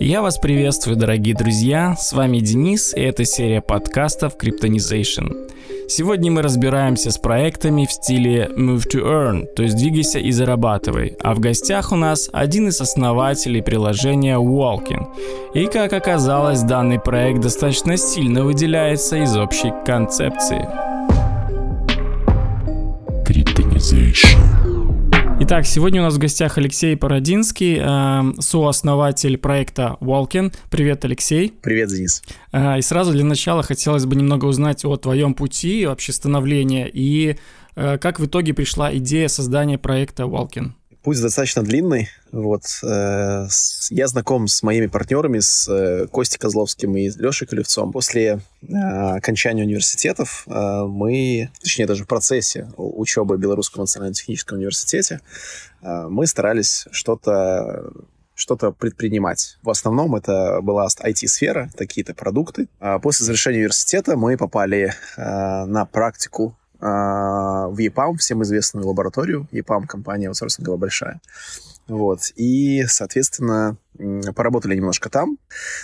Я вас приветствую, дорогие друзья, с вами Денис, и это серия подкастов Cryptonization. Сегодня мы разбираемся с проектами в стиле Move to Earn, то есть двигайся и зарабатывай. А в гостях у нас один из основателей приложения Walking. И как оказалось, данный проект достаточно сильно выделяется из общей концепции. Итак, сегодня у нас в гостях Алексей Породинский, э, сооснователь проекта Walkin. Привет, Алексей. Привет, Денис. Э, и сразу для начала хотелось бы немного узнать о твоем пути вообще становления и э, как в итоге пришла идея создания проекта Walkin. Путь достаточно длинный. Вот. Э, я знаком с моими партнерами, с э, Костей Козловским и Лешей Колевцом. После э, окончания университетов мы, точнее даже в процессе учебы в Белорусском национальном техническом университете, мы старались что-то что-то предпринимать. В основном это была IT-сфера, какие-то продукты. А после завершения университета мы попали на практику в EPAM, всем известную лабораторию. EPAM компания аутсорсинговая большая. Вот. И, соответственно, поработали немножко там.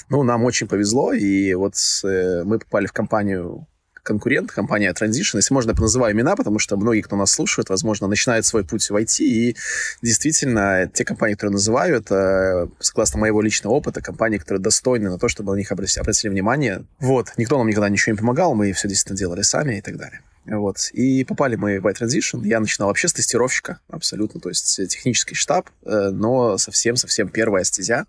Ну, нам очень повезло, и вот э, мы попали в компанию конкурент, компания Transition, если можно, я называю имена, потому что многие, кто нас слушает, возможно, начинают свой путь в IT, и действительно, те компании, которые называю, это, согласно моего личного опыта, компании, которые достойны на то, чтобы на них обратили, обратили внимание. Вот, никто нам никогда ничего не помогал, мы все действительно делали сами и так далее. Вот. И попали мы в iTransition. Я начинал вообще с тестировщика, абсолютно, то есть технический штаб, э, но совсем-совсем первая стезя.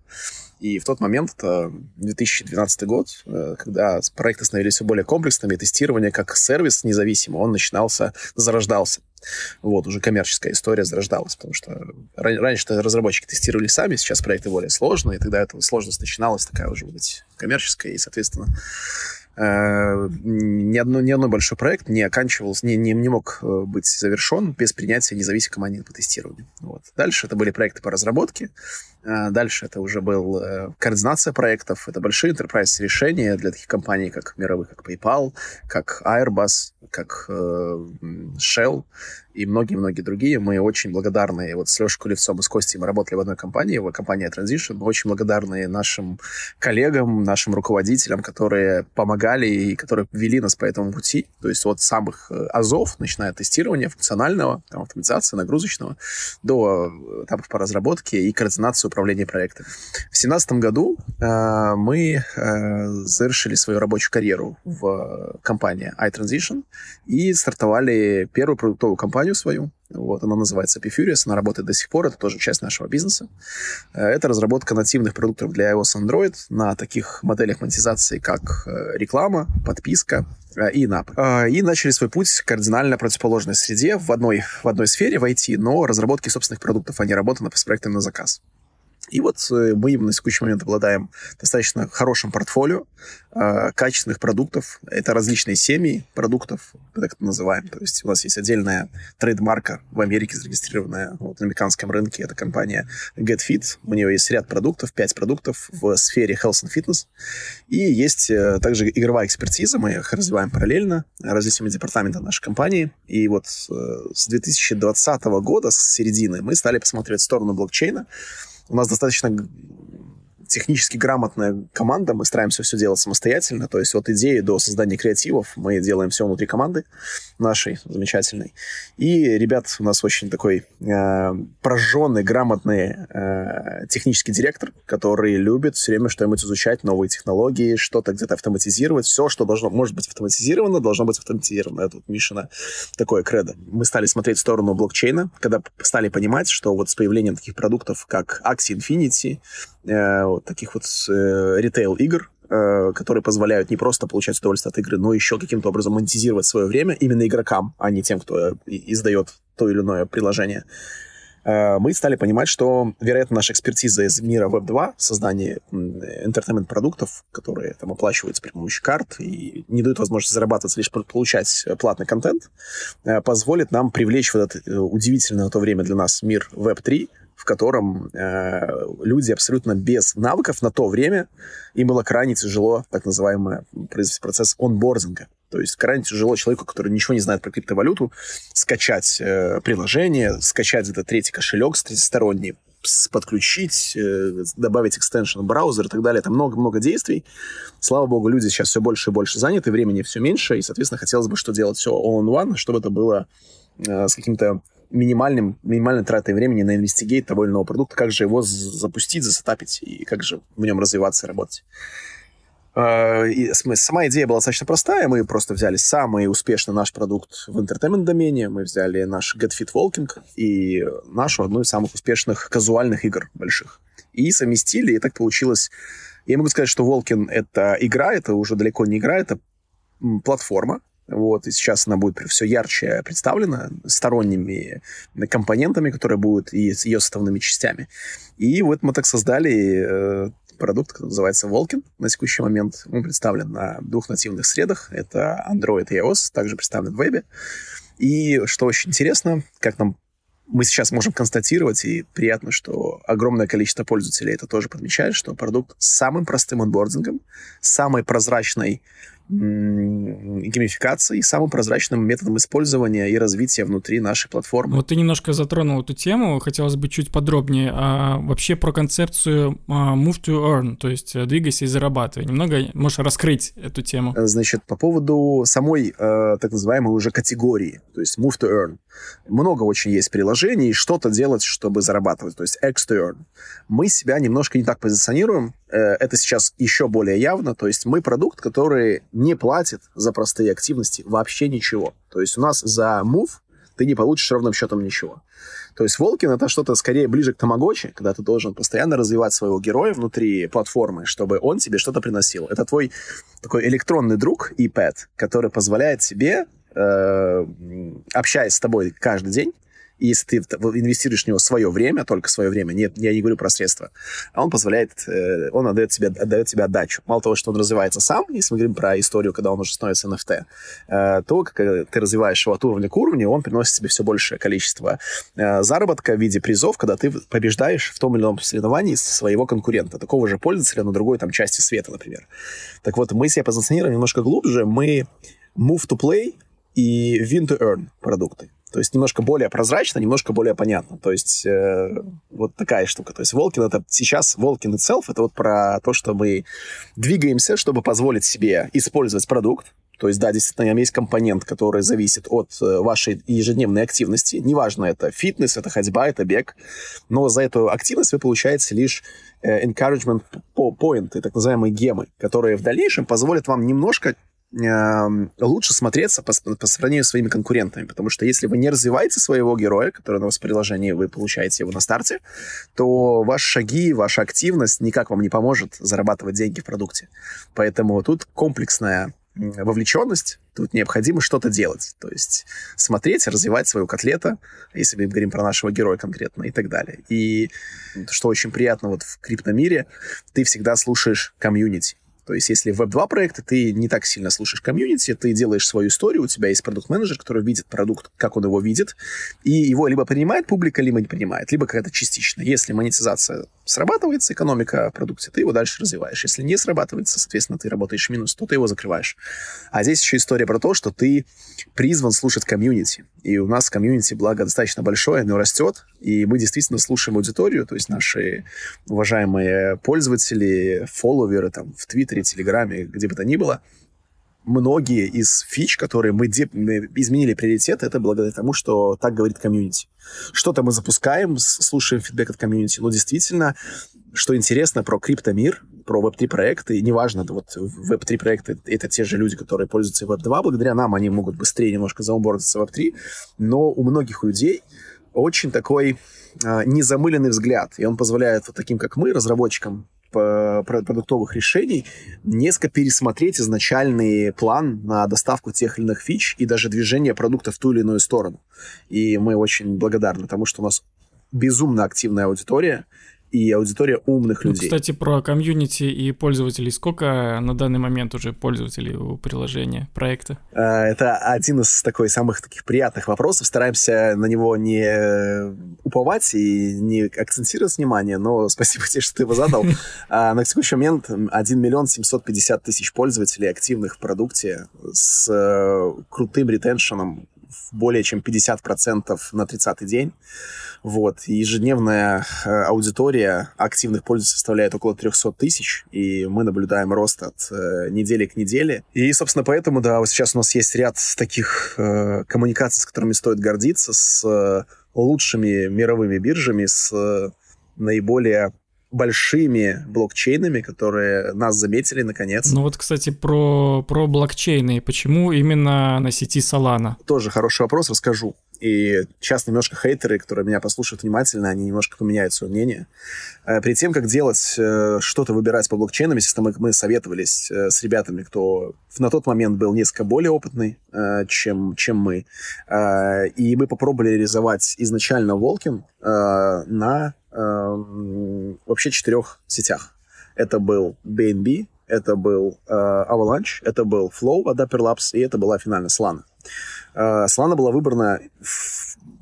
И в тот момент, это 2012 год, э, когда проекты становились все более комплексными, тестирование как сервис независимый, он начинался, зарождался. Вот, уже коммерческая история зарождалась, потому что раньше разработчики тестировали сами, сейчас проекты более сложные, и тогда эта сложность начиналась такая уже быть коммерческая, и, соответственно, Э, ни, одно, ни одной большой проект не оканчивался, не, не, не мог э, быть завершен без принятия независимой команды по тестированию. Вот. Дальше это были проекты по разработке, дальше это уже был координация проектов, это большие enterprise решения для таких компаний, как мировых, как PayPal, как Airbus, как Shell и многие-многие другие. Мы очень благодарны, вот с Лешей Кулевцом и с Костей мы работали в одной компании, в компании Transition, мы очень благодарны нашим коллегам, нашим руководителям, которые помогали и которые вели нас по этому пути. То есть от самых э, азов, начиная от тестирования функционального, там, автоматизации, нагрузочного, до э, этапов по разработке и координации управления проектом. В 2017 году э, мы э, завершили свою рабочую карьеру в компании iTransition и стартовали первую продуктовую компанию свою. Вот, она называется Epifurious, она работает до сих пор, это тоже часть нашего бизнеса. Э, это разработка нативных продуктов для iOS и Android на таких моделях монетизации, как э, реклама, подписка э, и инап. И начали свой путь кардинально противоположной среде в одной, в одной сфере, в IT, но разработки собственных продуктов, а не работа с проектами на заказ. И вот э, мы на текущий момент обладаем достаточно хорошим портфолио э, качественных продуктов. Это различные семьи продуктов, так это называем. То есть у нас есть отдельная трейдмарка в Америке зарегистрированная вот, на американском рынке. Это компания GetFit. У нее есть ряд продуктов, пять продуктов в сфере health and fitness. И есть э, также игровая экспертиза. Мы их развиваем параллельно различными департаментами нашей компании. И вот с 2020 года, с середины, мы стали посмотреть в сторону блокчейна. У нас достаточно технически грамотная команда, мы стараемся все делать самостоятельно, то есть от идеи до создания креативов мы делаем все внутри команды нашей замечательной. И ребят у нас очень такой э, прожженный, грамотный э, технический директор, который любит все время что-нибудь изучать, новые технологии, что-то где-то автоматизировать. Все, что должно, может быть автоматизировано, должно быть автоматизировано. Это вот Мишина такое кредо. Мы стали смотреть в сторону блокчейна, когда стали понимать, что вот с появлением таких продуктов, как Axie Infinity, э, вот таких вот э, ритейл-игр, э, которые позволяют не просто получать удовольствие от игры, но еще каким-то образом монетизировать свое время именно игрокам, а не тем, кто э, издает то или иное приложение. Э, мы стали понимать, что, вероятно, наша экспертиза из мира Web 2, создание интертеймент-продуктов, которые там оплачиваются при помощи карт и не дают возможности зарабатывать, лишь получать платный контент, позволит нам привлечь вот этот удивительный на то время для нас мир Web 3, в котором э, люди абсолютно без навыков на то время, им было крайне тяжело, так называемый процесс онбординга. То есть крайне тяжело человеку, который ничего не знает про криптовалюту, скачать э, приложение, скачать этот третий кошелек третьесторонний, подключить, э, добавить экстеншн браузер и так далее. Это много-много действий. Слава богу, люди сейчас все больше и больше заняты, времени все меньше, и, соответственно, хотелось бы, что делать все all-in-one, чтобы это было э, с каким-то минимальным, минимальной тратой времени на инвестигейт того или иного продукта, как же его запустить, засетапить и как же в нем развиваться и работать. Э, и сама идея была достаточно простая. Мы просто взяли самый успешный наш продукт в интертеймент-домене. Мы взяли наш Get Fit Walking и нашу одну из самых успешных казуальных игр больших. И совместили, и так получилось. Я могу сказать, что Волкин — это игра, это уже далеко не игра, это платформа, вот, и сейчас она будет все ярче представлена сторонними компонентами, которые будут и с ее составными частями. И вот мы так создали э, продукт, который называется Волкин. На текущий момент он представлен на двух нативных средах. Это Android и iOS, также представлен в вебе. И что очень интересно, как нам мы сейчас можем констатировать, и приятно, что огромное количество пользователей это тоже подмечает, что продукт с самым простым онбордингом, самой прозрачной геймификации и самым прозрачным методом использования и развития внутри нашей платформы. Вот ты немножко затронул эту тему, хотелось бы чуть подробнее. А вообще про концепцию а, move to earn, то есть э, двигайся и зарабатывай. Немного можешь раскрыть эту тему? Э, значит, по поводу самой э, так называемой уже категории, то есть move to earn. Много очень есть приложений, что-то делать, чтобы зарабатывать, то есть X to earn. Мы себя немножко не так позиционируем, это сейчас еще более явно, то есть мы продукт, который не платит за простые активности вообще ничего. То есть у нас за move ты не получишь ровным счетом ничего. То есть Волкин это что-то скорее ближе к тамагочи, когда ты должен постоянно развивать своего героя внутри платформы, чтобы он тебе что-то приносил. Это твой такой электронный друг pet, который позволяет тебе э, общаясь с тобой каждый день, если ты инвестируешь в него свое время, только свое время, нет, я не говорю про средства, а он позволяет, э, он отдает тебе, отдает тебе отдачу. Мало того, что он развивается сам, если мы говорим про историю, когда он уже становится NFT, э, то, как ты развиваешь его от уровня к уровню, он приносит тебе все большее количество э, заработка в виде призов, когда ты побеждаешь в том или ином соревновании своего конкурента, такого же пользователя на другой там части света, например. Так вот, мы себя позиционируем немножко глубже, мы move to play и win to earn продукты. То есть немножко более прозрачно, немножко более понятно. То есть э, вот такая штука. То есть Волкин это сейчас, Волкин itself, это вот про то, что мы двигаемся, чтобы позволить себе использовать продукт. То есть, да, действительно, есть компонент, который зависит от э, вашей ежедневной активности. Неважно, это фитнес, это ходьба, это бег. Но за эту активность вы получаете лишь э, encouragement point, так называемые гемы, которые в дальнейшем позволят вам немножко лучше смотреться по, по сравнению с своими конкурентами, потому что если вы не развиваете своего героя, который на вас в приложении, вы получаете его на старте, то ваши шаги, ваша активность никак вам не поможет зарабатывать деньги в продукте. Поэтому тут комплексная вовлеченность, тут необходимо что-то делать. То есть смотреть, развивать свою котлета, если мы говорим про нашего героя конкретно, и так далее. И что очень приятно вот в криптомире, ты всегда слушаешь комьюнити. То есть, если в Web2 проекты ты не так сильно слушаешь комьюнити, ты делаешь свою историю, у тебя есть продукт-менеджер, который видит продукт, как он его видит, и его либо принимает публика, либо не принимает, либо какая-то частично. Если монетизация срабатывается, экономика продукции, ты его дальше развиваешь. Если не срабатывается, соответственно, ты работаешь минус, то ты его закрываешь. А здесь еще история про то, что ты призван слушать комьюнити. И у нас комьюнити, благо, достаточно большое, оно растет, и мы действительно слушаем аудиторию, то есть наши уважаемые пользователи, фолловеры там в Твиттере, Телеграме, где бы то ни было, многие из фич, которые мы, изменили приоритет, это благодаря тому, что так говорит комьюнити. Что-то мы запускаем, слушаем фидбэк от комьюнити, но действительно, что интересно про криптомир, про Web3 проекты, неважно, вот Web3 проекты это те же люди, которые пользуются Web2, благодаря нам они могут быстрее немножко заумбордиться в Web3, но у многих людей очень такой э, незамыленный взгляд, и он позволяет вот таким, как мы, разработчикам продуктовых решений несколько пересмотреть изначальный план на доставку тех или иных фич и даже движение продукта в ту или иную сторону. И мы очень благодарны тому, что у нас безумно активная аудитория, и аудитория умных ну, людей. Кстати, про комьюнити и пользователей. Сколько на данный момент уже пользователей у приложения, проекта? А, это один из такой самых таких приятных вопросов. Стараемся на него не уповать и не акцентировать внимание, но спасибо тебе, что ты его задал. А, на текущий момент 1 миллион 750 тысяч пользователей активных в продукте с э, крутым ретеншеном более чем 50% на 30-й день. Вот. И ежедневная э, аудитория активных пользователей составляет около 300 тысяч, и мы наблюдаем рост от э, недели к неделе. И, собственно, поэтому, да, вот сейчас у нас есть ряд таких э, коммуникаций, с которыми стоит гордиться, с э, лучшими мировыми биржами, с э, наиболее большими блокчейнами, которые нас заметили наконец. Ну вот, кстати, про, про блокчейны. Почему именно на сети Solana? Тоже хороший вопрос, расскажу. И сейчас немножко хейтеры, которые меня послушают внимательно, они немножко поменяют свое мнение. Э, перед тем, как делать э, что-то, выбирать по блокчейнам, естественно, мы, мы советовались э, с ребятами, кто на тот момент был несколько более опытный, чем, чем мы. И мы попробовали реализовать изначально Волкин на вообще четырех сетях. Это был BNB, это был Avalanche, это был Flow от Dapper Labs, и это была финальная Solana. Solana была выбрана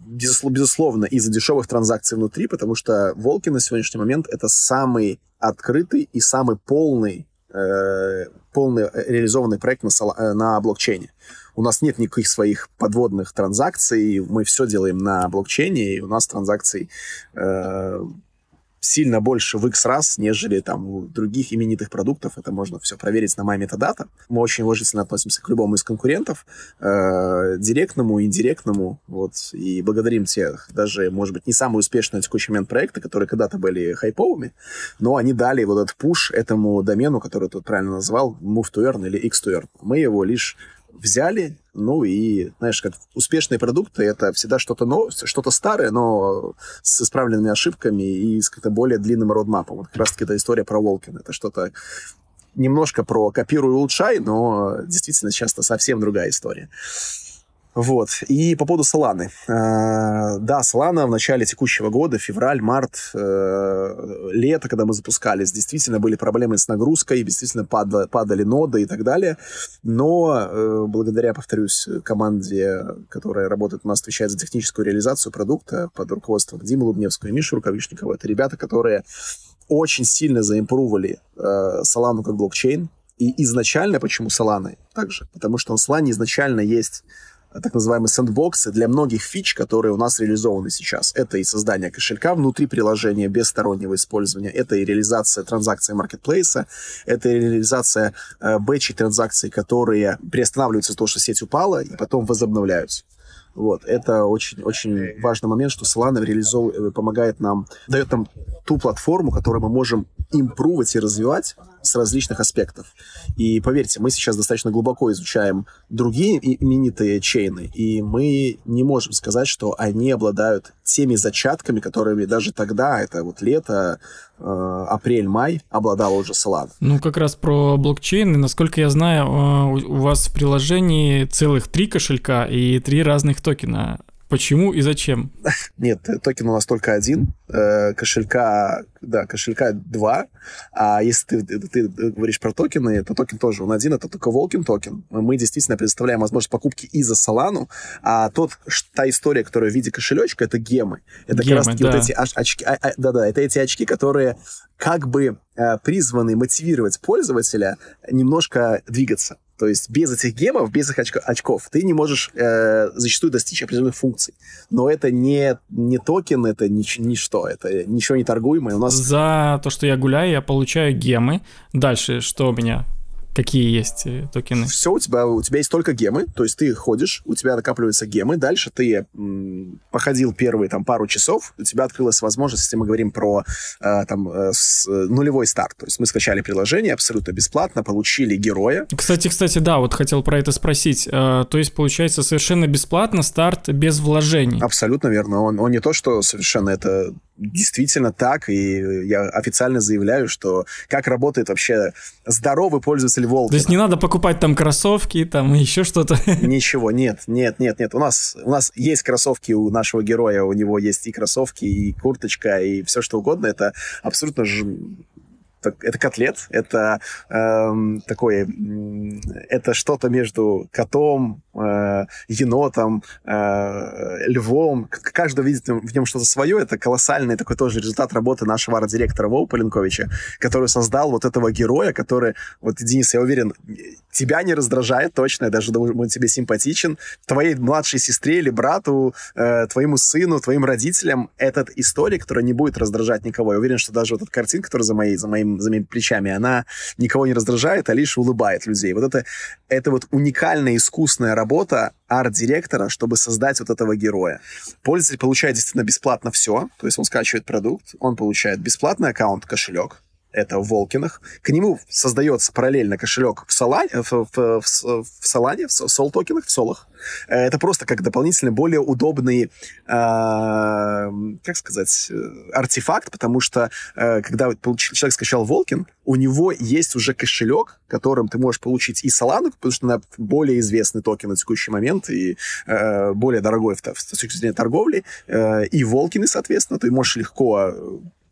безусловно, из-за дешевых транзакций внутри, потому что Волки на сегодняшний момент это самый открытый и самый полный, э, полный реализованный проект на, э, на блокчейне. У нас нет никаких своих подводных транзакций, мы все делаем на блокчейне, и у нас транзакций э, сильно больше в X раз, нежели там у других именитых продуктов. Это можно все проверить на MyMetadata. Мы очень уважительно относимся к любому из конкурентов, э, директному, индиректному, вот, и благодарим тех, даже, может быть, не самые успешные на текущий момент проекты, которые когда-то были хайповыми, но они дали вот этот пуш этому домену, который тут правильно назвал, Move to Earn или X to Earn. Мы его лишь взяли, ну и, знаешь, как успешные продукты, это всегда что-то новое, что-то старое, но с исправленными ошибками и с каким-то более длинным родмапом. Вот как раз-таки эта история про Волкин. Это что-то немножко про копируй и улучшай, но действительно часто совсем другая история. Вот. И по поводу Соланы. Э, да, Солана в начале текущего года, февраль, март, э, лето, когда мы запускались, действительно были проблемы с нагрузкой, действительно падали, падали ноды и так далее. Но э, благодаря, повторюсь, команде, которая работает у нас, отвечает за техническую реализацию продукта под руководством Димы Лубневского и Миши Рукавишникова, это ребята, которые очень сильно заимпровали э, как блокчейн. И изначально, почему Solana также? Потому что на Solana изначально есть так называемые сэндбоксы для многих фич, которые у нас реализованы сейчас. Это и создание кошелька внутри приложения без стороннего использования, это и реализация транзакций маркетплейса, это и реализация э, бэчей транзакций, которые приостанавливаются того, что сеть упала, и потом возобновляются. Вот, это очень-очень важный момент, что Solana реализов... Э, помогает нам, дает нам ту платформу, которую мы можем импрувать и развивать с различных аспектов. И поверьте, мы сейчас достаточно глубоко изучаем другие именитые чейны, и мы не можем сказать, что они обладают теми зачатками, которыми даже тогда, это вот лето, э, апрель-май, обладала уже Solana. Ну, как раз про блокчейны. Насколько я знаю, э, у вас в приложении целых три кошелька и три разных токена. Почему и зачем? Нет, токен у нас только один. Э, кошелька, да, кошелька два. А если ты, ты говоришь про токены, то токен тоже он один, это только Walken токен. Мы действительно предоставляем возможность покупки и за Solana, а тот, та история, которая в виде кошелечка, это гемы. Это гемы, как раз да. вот эти очки, а, а, да-да, это эти очки, которые как бы э, призваны мотивировать пользователя немножко двигаться. То есть без этих гемов, без этих очко- очков ты не можешь э, зачастую достичь определенных функций. Но это не, не токен, это ни, ничто, это ничего не торгуемое. У нас... За то, что я гуляю, я получаю гемы. Дальше что у меня? Какие есть э, токены? Все, у тебя, у тебя есть только гемы, то есть ты ходишь, у тебя накапливаются гемы, дальше ты м, походил первые там пару часов, у тебя открылась возможность, если мы говорим про э, там э, с, э, нулевой старт, то есть мы скачали приложение абсолютно бесплатно, получили героя. Кстати, кстати, да, вот хотел про это спросить, э, то есть получается совершенно бесплатно старт без вложений? Абсолютно верно, он, он не то, что совершенно это действительно так, и я официально заявляю, что как работает вообще здоровый пользователь Волка. То есть не надо покупать там кроссовки, там еще что-то? Ничего, нет, нет, нет, нет. У нас, у нас есть кроссовки у нашего героя, у него есть и кроссовки, и курточка, и все что угодно. Это абсолютно ж это котлет, это э, такое, это что-то между котом, э, енотом, э, львом. Каждый видит в нем что-то свое. Это колоссальный такой тоже результат работы нашего арт-директора Вова Поленковича, который создал вот этого героя, который, вот, Денис, я уверен, тебя не раздражает точно, я даже думаю, он тебе симпатичен, твоей младшей сестре или брату, э, твоему сыну, твоим родителям этот история, которая не будет раздражать никого. Я уверен, что даже вот эта картинка, которая за, моей, за, моим, за моими плечами, она никого не раздражает, а лишь улыбает людей. Вот это, это вот уникальная искусная работа арт-директора, чтобы создать вот этого героя. Пользователь получает действительно бесплатно все, то есть он скачивает продукт, он получает бесплатный аккаунт, кошелек, это в Волкинах. К нему создается параллельно кошелек в, Солане, в, в, в, в Солане, в сол токенах, в солах. Э, это просто как дополнительный, более удобный, э, как сказать, э, артефакт, потому что э, когда человек скачал Волкин, у него есть уже кошелек, которым ты можешь получить и Солану, потому что она более известный токен на текущий момент и э, более дорогой в, с точки зрения торговли, э, и Волкины, соответственно, ты можешь легко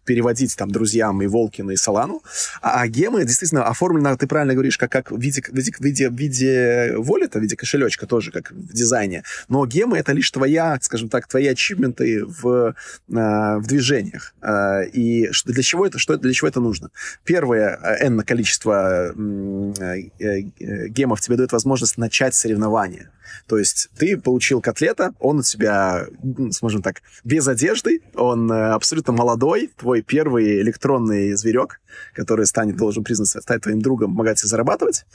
переводить там друзьям и Волкина, и Солану. А, а гемы действительно оформлены, ты правильно говоришь, как, как в виде, в виде, в виде, в виде волета, в виде кошелечка тоже, как в дизайне. Но гемы — это лишь твоя, скажем так, твои ачивменты в, э, в движениях. Э, и для чего это, что, для чего это нужно? Первое, n количество э, э, гемов тебе дает возможность начать соревнование. То есть ты получил котлета, он у тебя, скажем так, без одежды, он э, абсолютно молодой, твой первый электронный зверек, который станет, должен признаться, стать твоим другом, помогать тебе зарабатывать.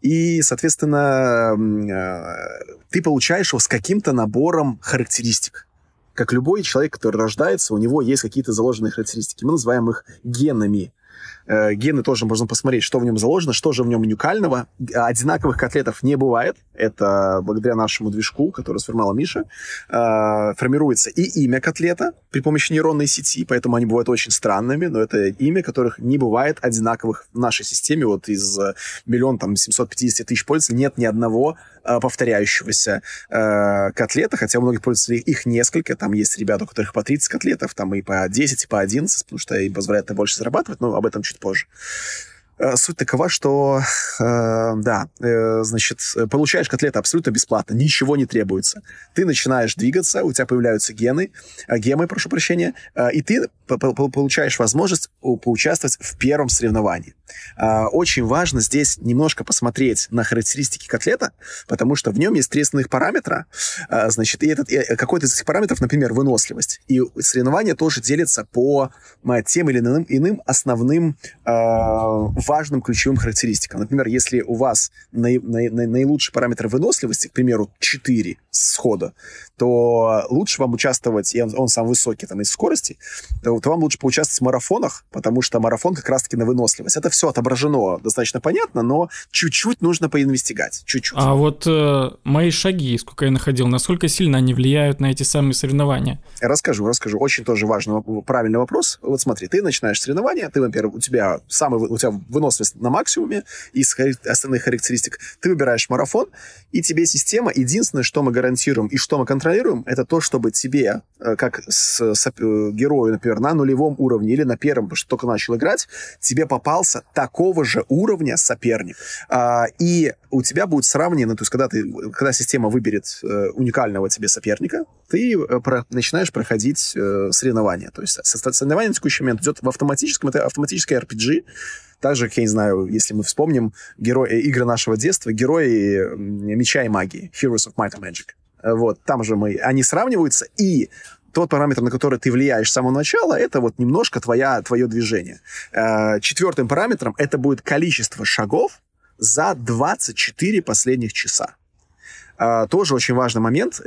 И, соответственно, э, ты получаешь его с каким-то набором характеристик как любой человек, который рождается, у него есть какие-то заложенные характеристики. Мы называем их генами. Э, гены тоже можно посмотреть, что в нем заложено, что же в нем уникального. Одинаковых котлетов не бывает. Это благодаря нашему движку, который сформировала Миша. Э, формируется и имя котлета при помощи нейронной сети, поэтому они бывают очень странными, но это имя, которых не бывает одинаковых в нашей системе. Вот из э, миллион там 750 тысяч пользователей нет ни одного Э, повторяющегося э, котлета, хотя у многих пользователей их несколько, там есть ребята, у которых по 30 котлетов, там и по 10, и по 11, потому что им позволяет больше зарабатывать, но об этом чуть позже. Э, суть такова, что, э, да, э, значит, получаешь котлеты абсолютно бесплатно, ничего не требуется. Ты начинаешь двигаться, у тебя появляются гены, э, гемы, прошу прощения, э, и ты получаешь возможность поучаствовать в первом соревновании. Э, очень важно здесь немножко посмотреть на характеристики котлета, потому что в нем есть три основных параметра, э, значит, и этот, э, какой-то из этих параметров, например, выносливость. И соревнования тоже делятся по э, тем или иным, иным основным э, важным ключевым характеристикам. Например, если у вас наи, наи, наилучший параметр выносливости, к примеру, 4 схода, то лучше вам участвовать, и он, он самый высокий там из скорости, то, то вам лучше поучаствовать в марафонах, потому что марафон как раз-таки на выносливость. Это все отображено достаточно понятно, но чуть-чуть нужно поинвестигать, чуть-чуть. А вот э, мои шаги, сколько я находил, насколько сильно они влияют на эти самые соревнования? Расскажу, расскажу. Очень тоже важный, правильный вопрос. Вот смотри, ты начинаешь соревнования, ты, например, у тебя самый, у тебя выносливость на максимуме из остальных характеристик, ты выбираешь марафон, и тебе система, единственное, что мы гарантируем и что мы контролируем, это то, чтобы тебе, э, как с, с, э, герою, например, на нулевом уровне или на первом, что только начал играть, тебе попался такого же уровня соперник. А, и у тебя будет сравнено, то есть когда, ты, когда система выберет э, уникального тебе соперника, ты начинаешь проходить э, соревнования. То есть соревнование на текущий момент идет в автоматическом, это автоматическое RPG, также, я не знаю, если мы вспомним герои, э, игры нашего детства, герои меча и магии, Heroes of Might and Magic. Э, вот, там же мы, они сравниваются, и тот параметр, на который ты влияешь с самого начала, это вот немножко твоя, твое движение. Э, четвертым параметром это будет количество шагов за 24 последних часа. Тоже очень важный момент.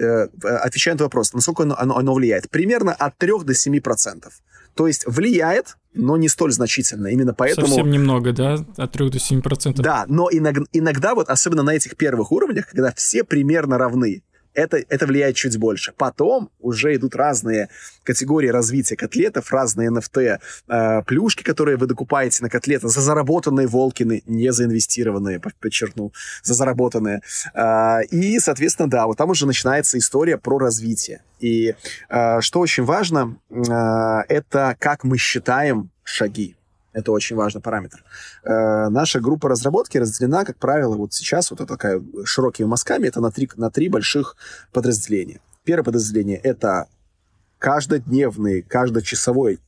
Отвечая на вопрос, насколько оно, оно, оно влияет. Примерно от 3 до 7 процентов. То есть влияет, но не столь значительно. Именно поэтому... Совсем немного, да? От 3 до 7 процентов. Да, но иногда, иногда вот, особенно на этих первых уровнях, когда все примерно равны, это, это влияет чуть больше. Потом уже идут разные категории развития котлетов, разные NFT, э, плюшки, которые вы докупаете на котлеты, за заработанные волкины, не заинвестированные, подчеркну, за заработанные. Э, и, соответственно, да, вот там уже начинается история про развитие. И э, что очень важно, э, это как мы считаем шаги. Это очень важный параметр. Э, наша группа разработки разделена, как правило, вот сейчас вот такая широкими мазками, это на три, на три больших подразделения. Первое подразделение — это каждодневный, каждочасовой,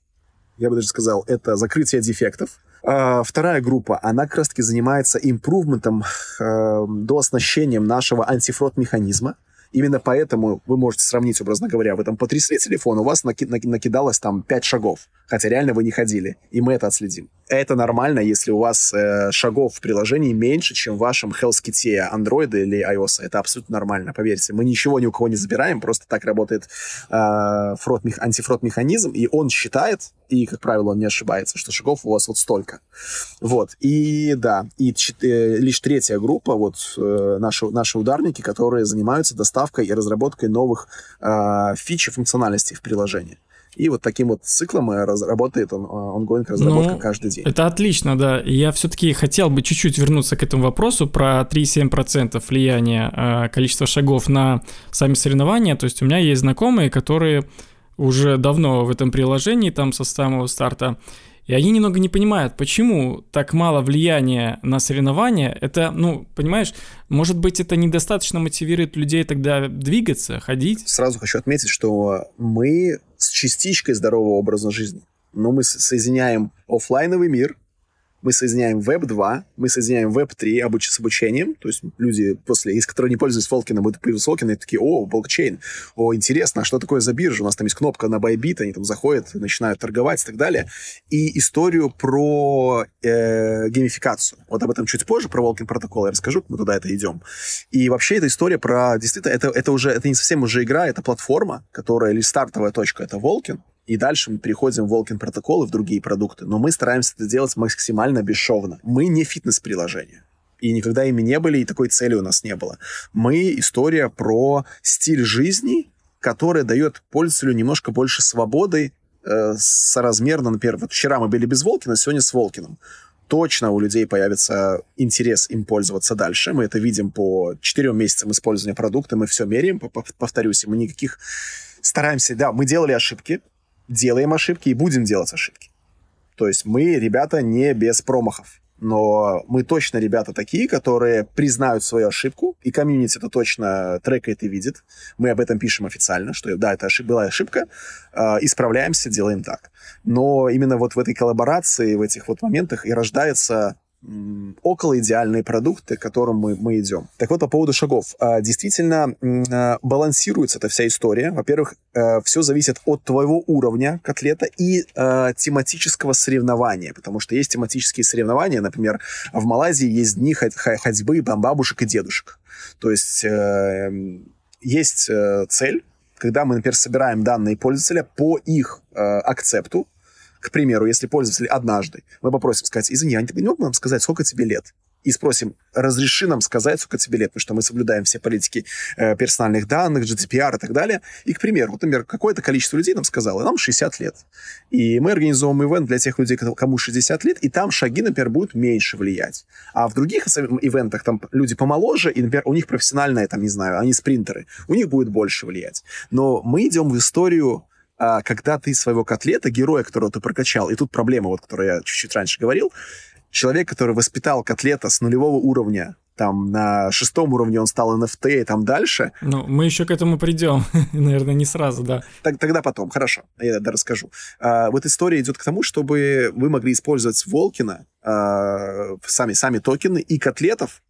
я бы даже сказал, это закрытие дефектов. А, вторая группа, она как раз-таки занимается импрувментом, э, дооснащением нашего антифрод-механизма. Именно поэтому вы можете сравнить, образно говоря, вы там потрясли телефон, у вас наки- накидалось там 5 шагов, хотя реально вы не ходили, и мы это отследим. Это нормально, если у вас э, шагов в приложении меньше, чем в вашем HealthKit Android или iOS. Это абсолютно нормально, поверьте. Мы ничего ни у кого не забираем, просто так работает э, фрод, антифрод-механизм, и он считает, и, как правило, он не ошибается, что шагов у вас вот столько. Вот. И да, и э, лишь третья группа, вот э, наши, наши ударники, которые занимаются доставкой и разработкой новых э, фич и функциональностей в приложении. И вот таким вот циклом работает он, ongoing разработка ну, каждый день. Это отлично, да. Я все-таки хотел бы чуть-чуть вернуться к этому вопросу про 3,7% влияния э, количества шагов на сами соревнования. То есть у меня есть знакомые, которые уже давно в этом приложении, там со самого старта, и они немного не понимают, почему так мало влияния на соревнования. Это, ну, понимаешь, может быть, это недостаточно мотивирует людей тогда двигаться, ходить? Сразу хочу отметить, что мы с частичкой здорового образа жизни. Но мы соединяем офлайновый мир мы соединяем Web 2, мы соединяем Web 3 обуч с обучением, то есть люди после, из которых не пользуются Волкином, будут появились Волкин, и такие, о, блокчейн, о, интересно, а что такое за биржа? У нас там есть кнопка на Bybit, они там заходят, начинают торговать и так далее. И историю про э, геймификацию. Вот об этом чуть позже, про Волкин протокол я расскажу, мы туда это идем. И вообще эта история про, действительно, это, это уже, это не совсем уже игра, это платформа, которая, или стартовая точка, это Волкин, и дальше мы переходим в Волкин протокол и в другие продукты. Но мы стараемся это делать максимально бесшовно. Мы не фитнес-приложение. И никогда ими не были, и такой цели у нас не было. Мы история про стиль жизни, который дает пользователю немножко больше свободы э, соразмерно, например, вот вчера мы были без Волкина, сегодня с Волкиным точно у людей появится интерес им пользоваться дальше. Мы это видим по четырем месяцам использования продукта, мы все меряем, повторюсь, мы никаких стараемся, да, мы делали ошибки, делаем ошибки и будем делать ошибки. То есть мы, ребята, не без промахов. Но мы точно ребята такие, которые признают свою ошибку, и комьюнити это точно трекает и видит. Мы об этом пишем официально, что да, это ошиб, была ошибка, э, исправляемся, делаем так. Но именно вот в этой коллаборации, в этих вот моментах и рождается около идеальные продукты, к которым мы, мы идем. Так вот, по поводу шагов. А, действительно, а, балансируется эта вся история. Во-первых, э, все зависит от твоего уровня котлета и э, тематического соревнования, потому что есть тематические соревнования, например, в Малайзии есть дни ходьбы бабушек и дедушек. То есть э, есть цель, когда мы, например, собираем данные пользователя по их акцепту, к примеру, если пользователь однажды, мы попросим сказать, извини, а ты не мог нам сказать, сколько тебе лет? и спросим, разреши нам сказать, сколько тебе лет, потому что мы соблюдаем все политики э, персональных данных, GDPR и так далее. И, к примеру, вот, например, какое-то количество людей нам сказало, нам 60 лет. И мы организуем ивент для тех людей, кому 60 лет, и там шаги, например, будут меньше влиять. А в других ивентах там люди помоложе, и, например, у них профессиональные, там, не знаю, они спринтеры, у них будет больше влиять. Но мы идем в историю а, когда ты своего котлета, героя, которого ты прокачал, и тут проблема, вот, которую я чуть-чуть раньше говорил, человек, который воспитал котлета с нулевого уровня, там на шестом уровне он стал NFT и там дальше. Ну, мы еще к этому придем, наверное, не сразу, да. Так, тогда потом, хорошо, я да, расскажу. А, вот история идет к тому, чтобы вы могли использовать Волкина, а, сами, сами токены и котлетов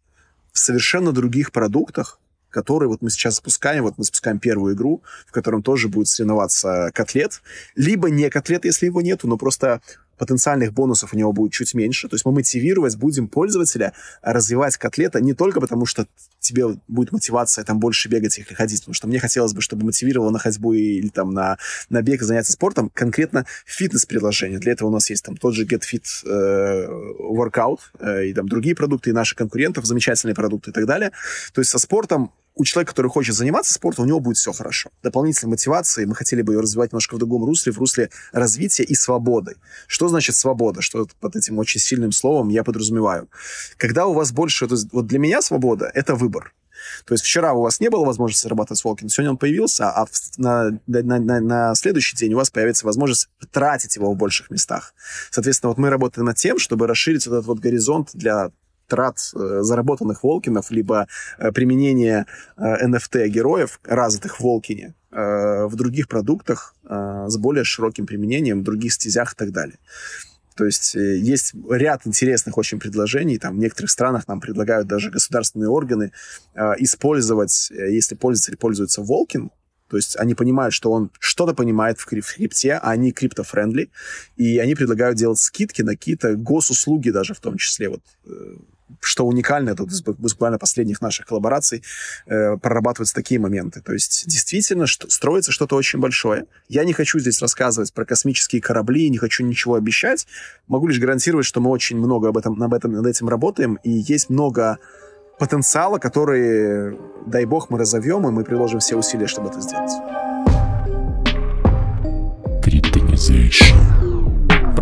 в совершенно других продуктах, который вот мы сейчас запускаем, вот мы запускаем первую игру, в котором тоже будет соревноваться котлет, либо не котлет, если его нету, но просто потенциальных бонусов у него будет чуть меньше. То есть мы мотивировать будем пользователя развивать котлета не только потому, что тебе будет мотивация там больше бегать или ходить, потому что мне хотелось бы, чтобы мотивировало на ходьбу или там на, на бег заняться спортом, конкретно фитнес-приложение. Для этого у нас есть там тот же GetFit э, Workout э, и там другие продукты, и наши конкурентов, замечательные продукты и так далее. То есть со спортом у человека, который хочет заниматься спортом, у него будет все хорошо. Дополнительной мотивации мы хотели бы ее развивать немножко в другом русле, в русле развития и свободы. Что значит свобода? Что под этим очень сильным словом я подразумеваю? Когда у вас больше... То есть, вот для меня свобода — это выбор. То есть вчера у вас не было возможности зарабатывать с Волкин, сегодня он появился, а на, на, на, на следующий день у вас появится возможность тратить его в больших местах. Соответственно, вот мы работаем над тем, чтобы расширить вот этот вот горизонт для трат э, заработанных Walken ов, либо э, применение э, NFT-героев, развитых в Walken е, в других продуктах с более широким применением, в других стезях и так далее. То есть э, есть ряд интересных очень предложений. Там в некоторых странах нам предлагают даже государственные органы э, использовать, э, если пользователь пользуется Walken, то есть они понимают, что он что-то понимает в крипте, а они crypto-friendly, и они предлагают делать скидки на какие-то госуслуги даже в том числе. Вот э, что уникально из буквально последних наших коллабораций, э, прорабатываются такие моменты. То есть действительно что, строится что-то очень большое. Я не хочу здесь рассказывать про космические корабли, не хочу ничего обещать. Могу лишь гарантировать, что мы очень много об этом, об этом, над этим работаем, и есть много потенциала, который, дай бог, мы разовьем, и мы приложим все усилия, чтобы это сделать.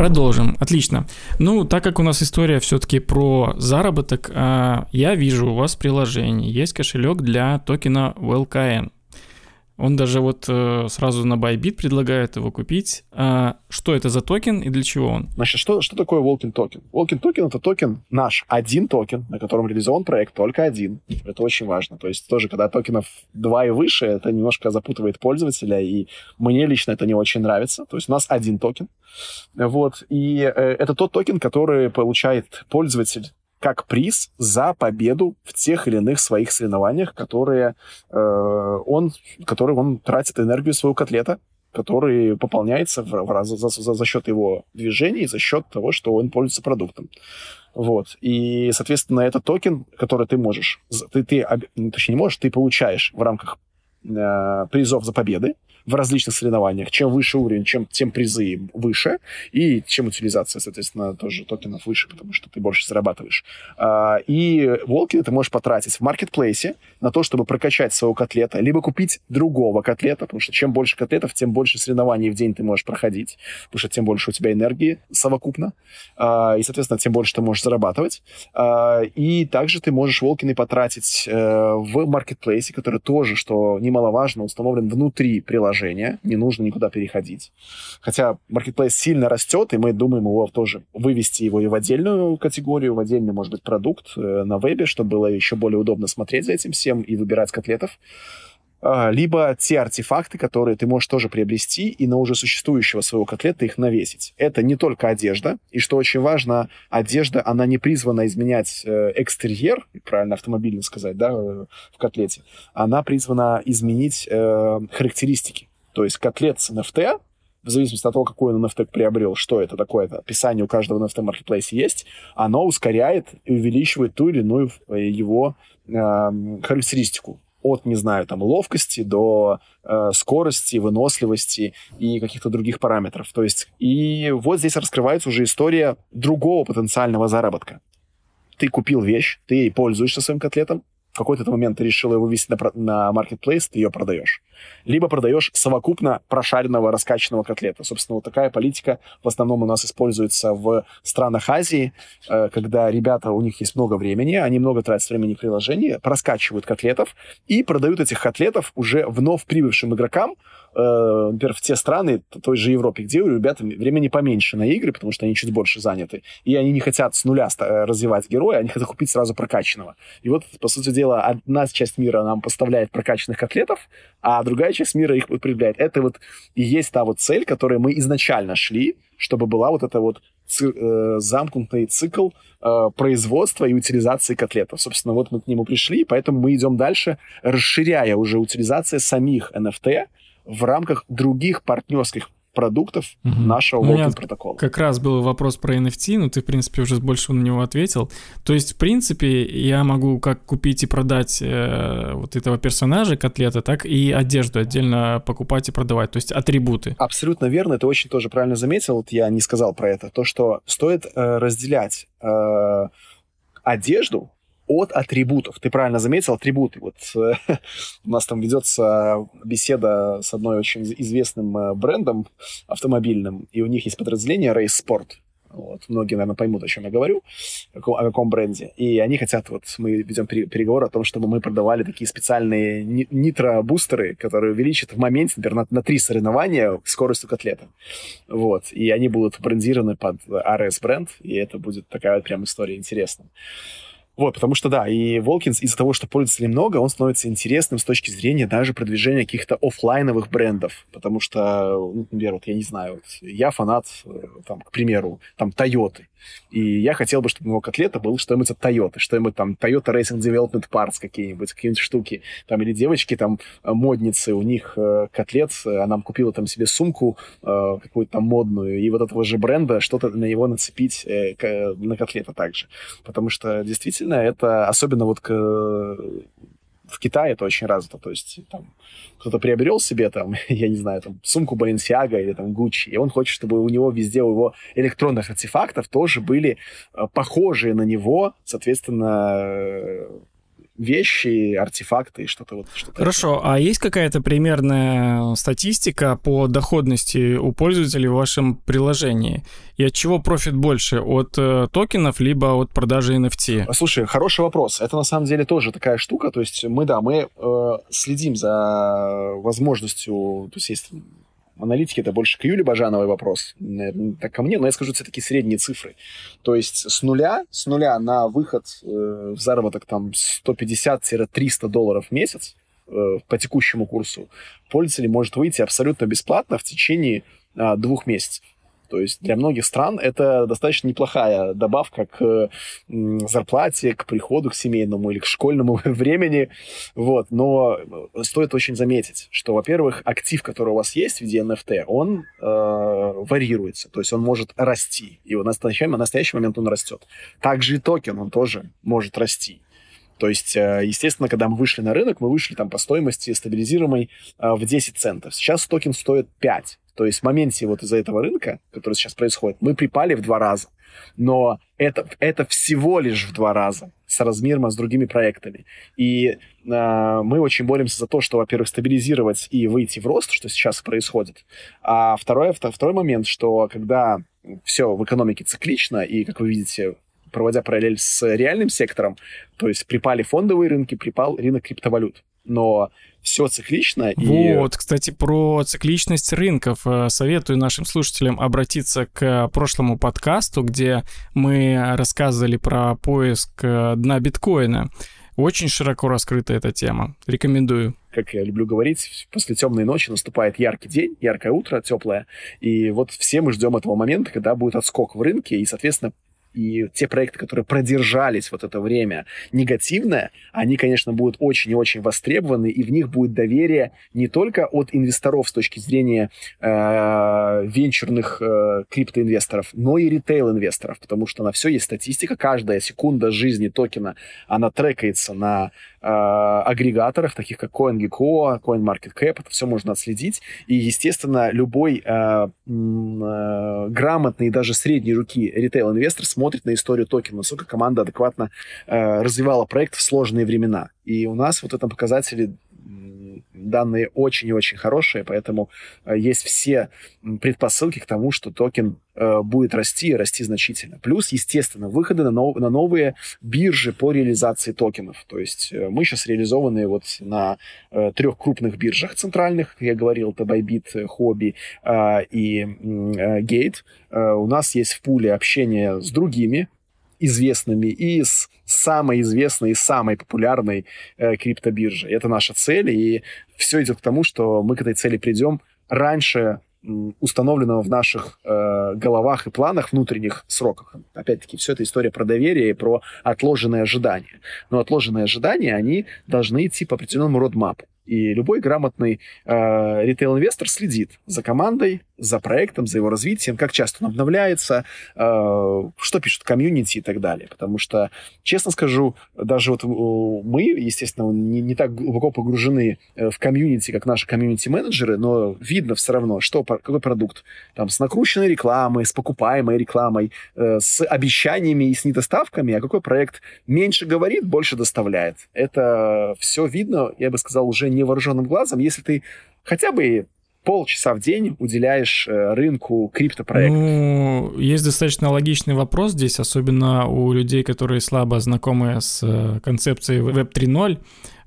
Продолжим. Отлично. Ну, так как у нас история все-таки про заработок, а, я вижу у вас в приложении есть кошелек для токена WLKN. Он даже вот э, сразу на Bybit предлагает его купить. А что это за токен и для чего он? Значит, что, что такое Walken токен? Walken токен — это токен наш, один токен, на котором реализован проект, только один. Это очень важно. То есть тоже, когда токенов два и выше, это немножко запутывает пользователя, и мне лично это не очень нравится. То есть у нас один токен. Вот. И э, это тот токен, который получает пользователь как приз за победу в тех или иных своих соревнованиях, которые, э, он, которые он тратит энергию своего CAThlete а, который пополняется в, в, за, за, за счет его движений, за счет того, что он пользуется продуктом. Вот. И, соответственно, этот токен, который ты можешь, ты, ты ну, точнее, не можешь, ты получаешь в рамках э, призов за победы, в различных соревнованиях. Чем выше уровень, чем, тем призы выше, и чем утилизация, соответственно, тоже токенов выше, потому что ты больше зарабатываешь. А, и волки ты можешь потратить в маркетплейсе на то, чтобы прокачать своего котлета, либо купить другого котлета, потому что чем больше котлетов, тем больше соревнований в день ты можешь проходить, потому что тем больше у тебя энергии совокупно, а, и, соответственно, тем больше ты можешь зарабатывать. А, и также ты можешь волкины потратить э, в маркетплейсе, который тоже, что немаловажно, установлен внутри приложения не нужно никуда переходить. Хотя Marketplace сильно растет, и мы думаем его тоже вывести его и в отдельную категорию, в отдельный, может быть, продукт э, на вебе, чтобы было еще более удобно смотреть за этим всем и выбирать котлетов либо те артефакты, которые ты можешь тоже приобрести и на уже существующего своего котлета их навесить. Это не только одежда, и что очень важно, одежда, она не призвана изменять э, экстерьер, правильно автомобильно сказать, да, в котлете, она призвана изменить э, характеристики. То есть котлет с NFT, в зависимости от того, какой он NFT приобрел, что это такое, это описание у каждого NFT Marketplace есть, оно ускоряет и увеличивает ту или иную э, его э, характеристику от, не знаю, там, ловкости до э, скорости, выносливости и каких-то других параметров. То есть, и вот здесь раскрывается уже история другого потенциального заработка. Ты купил вещь, ты пользуешься своим котлетом, в какой-то момент ты решил его вести на, на marketplace, ты ее продаешь. Либо продаешь совокупно прошаренного, раскачанного котлета. Собственно, вот такая политика в основном у нас используется в странах Азии, э, когда ребята, у них есть много времени, они много тратят времени в приложении, проскачивают котлетов и продают этих котлетов уже вновь прибывшим игрокам, э, например, в те страны той же Европе, где у ребят времени поменьше на игры, потому что они чуть больше заняты, и они не хотят с нуля э, развивать героя, они хотят купить сразу прокачанного. И вот, по сути дела, одна часть мира нам поставляет прокачанных котлетов, а другая часть мира их употребляет. Это вот и есть та вот цель, которой мы изначально шли, чтобы была вот эта вот ци- э, замкнутый цикл э, производства и утилизации котлетов. Собственно, вот мы к нему пришли, поэтому мы идем дальше, расширяя уже утилизацию самих NFT, в рамках других партнерских продуктов угу. нашего У меня протокола. Как раз был вопрос про NFT, но ты, в принципе, уже больше на него ответил. То есть, в принципе, я могу как купить и продать э, вот этого персонажа, котлета, так и одежду отдельно покупать и продавать, то есть атрибуты. Абсолютно верно, ты очень тоже правильно заметил, вот я не сказал про это, то, что стоит э, разделять э, одежду от атрибутов. Ты правильно заметил, атрибуты. Вот э, у нас там ведется беседа с одной очень известным э, брендом автомобильным, и у них есть подразделение Race Sport. Вот. Многие, наверное, поймут, о чем я говорю, о каком, бренде. И они хотят, вот мы ведем переговоры о том, чтобы мы продавали такие специальные нитро-бустеры, которые увеличат в моменте, например, на, на три соревнования скоростью котлета. Вот. И они будут брендированы под RS бренд, и это будет такая вот прям история интересная. Вот, потому что, да, и Волкинс из-за того, что пользователей много, он становится интересным с точки зрения даже продвижения каких-то офлайновых брендов. Потому что, ну, например, вот я не знаю, вот я фанат, э, там, к примеру, там, Тойоты. И я хотел бы, чтобы у него котлета был что-нибудь от Toyota, что-нибудь там Toyota Racing Development Parts какие-нибудь, какие-нибудь штуки. Там, или девочки там э, модницы, у них э, котлет, она купила там себе сумку э, какую-то там модную, и вот этого же бренда что-то на него нацепить э, к, на котлета также. Потому что действительно это, особенно вот к в Китае это очень развито. То есть там кто-то приобрел себе там, я не знаю, там сумку Balenciaga или там Gucci, и он хочет, чтобы у него везде у его электронных артефактов тоже были э, похожие на него, соответственно, вещи, артефакты и что-то вот. Что Хорошо, такое. а есть какая-то примерная статистика по доходности у пользователей в вашем приложении? И от чего профит больше? От э, токенов, либо от продажи NFT? Слушай, хороший вопрос. Это на самом деле тоже такая штука. То есть мы, да, мы э, следим за возможностью, то есть есть аналитики это больше к Юле Бажановой вопрос, так ко мне, но я скажу все-таки средние цифры. То есть с нуля, с нуля на выход э, в заработок там 150-300 долларов в месяц э, по текущему курсу пользователь может выйти абсолютно бесплатно в течение э, двух месяцев. То есть для многих стран это достаточно неплохая добавка к зарплате, к приходу к семейному или к школьному времени. Вот. Но стоит очень заметить, что, во-первых, актив, который у вас есть в виде NFT, он э, варьируется. То есть он может расти. И в настоящий, в настоящий момент он растет. Также и токен, он тоже может расти. То есть, э, естественно, когда мы вышли на рынок, мы вышли там по стоимости стабилизируемой э, в 10 центов. Сейчас токен стоит 5. То есть в моменте вот из-за этого рынка, который сейчас происходит, мы припали в два раза. Но это, это всего лишь в два раза с размером с другими проектами. И э, мы очень боремся за то, что, во-первых, стабилизировать и выйти в рост, что сейчас происходит. А второе, второй момент, что когда все в экономике циклично, и, как вы видите, проводя параллель с реальным сектором, то есть припали фондовые рынки, припал рынок криптовалют. Но все циклично. И... Вот, кстати, про цикличность рынков. Э, советую нашим слушателям обратиться к прошлому подкасту, где мы рассказывали про поиск э, дна биткоина. Очень широко раскрыта эта тема. Рекомендую. Как я люблю говорить, после темной ночи наступает яркий день, яркое утро, теплое. И вот все мы ждем этого момента, когда будет отскок в рынке, и, соответственно, и те проекты, которые продержались вот это время негативное, они, конечно, будут очень и очень востребованы, и в них будет доверие не только от инвесторов с точки зрения э, венчурных э, криптоинвесторов, но и ритейл-инвесторов, потому что на все есть статистика, каждая секунда жизни токена, она трекается на агрегаторах, таких как CoinGecko, CoinMarketCap, это все можно отследить, и, естественно, любой э, э, грамотный, даже средней руки ритейл-инвестор смотрит на историю токена, насколько команда адекватно э, развивала проект в сложные времена. И у нас вот в этом показателе данные очень и очень хорошие, поэтому э, есть все предпосылки к тому, что токен э, будет расти и расти значительно. Плюс, естественно, выходы на, нов- на новые биржи по реализации токенов. То есть э, мы сейчас реализованы вот на э, трех крупных биржах центральных, я говорил, это Bybit, Hobby э, и э, Gate. Э, у нас есть в пуле общение с другими известными и с самой известной и самой популярной э, криптобиржей. Это наша цель, и все идет к тому, что мы к этой цели придем раньше установленного в наших э, головах и планах внутренних сроках. Опять-таки, все это история про доверие и про отложенные ожидания. Но отложенные ожидания, они должны идти по определенному родмапу. И любой грамотный э, ритейл-инвестор следит за командой, за проектом, за его развитием, как часто он обновляется, э, что пишут комьюнити и так далее. Потому что, честно скажу, даже вот э, мы, естественно, не, не так глубоко погружены э, в комьюнити, как наши комьюнити-менеджеры, но видно все равно, что, какой продукт. Там с накрученной рекламой, с покупаемой рекламой, э, с обещаниями и с недоставками, а какой проект меньше говорит, больше доставляет. Это все видно, я бы сказал, уже невооруженным глазом, если ты хотя бы полчаса в день уделяешь э, рынку криптопроектов? Ну, есть достаточно логичный вопрос здесь, особенно у людей, которые слабо знакомы с э, концепцией Web 3.0.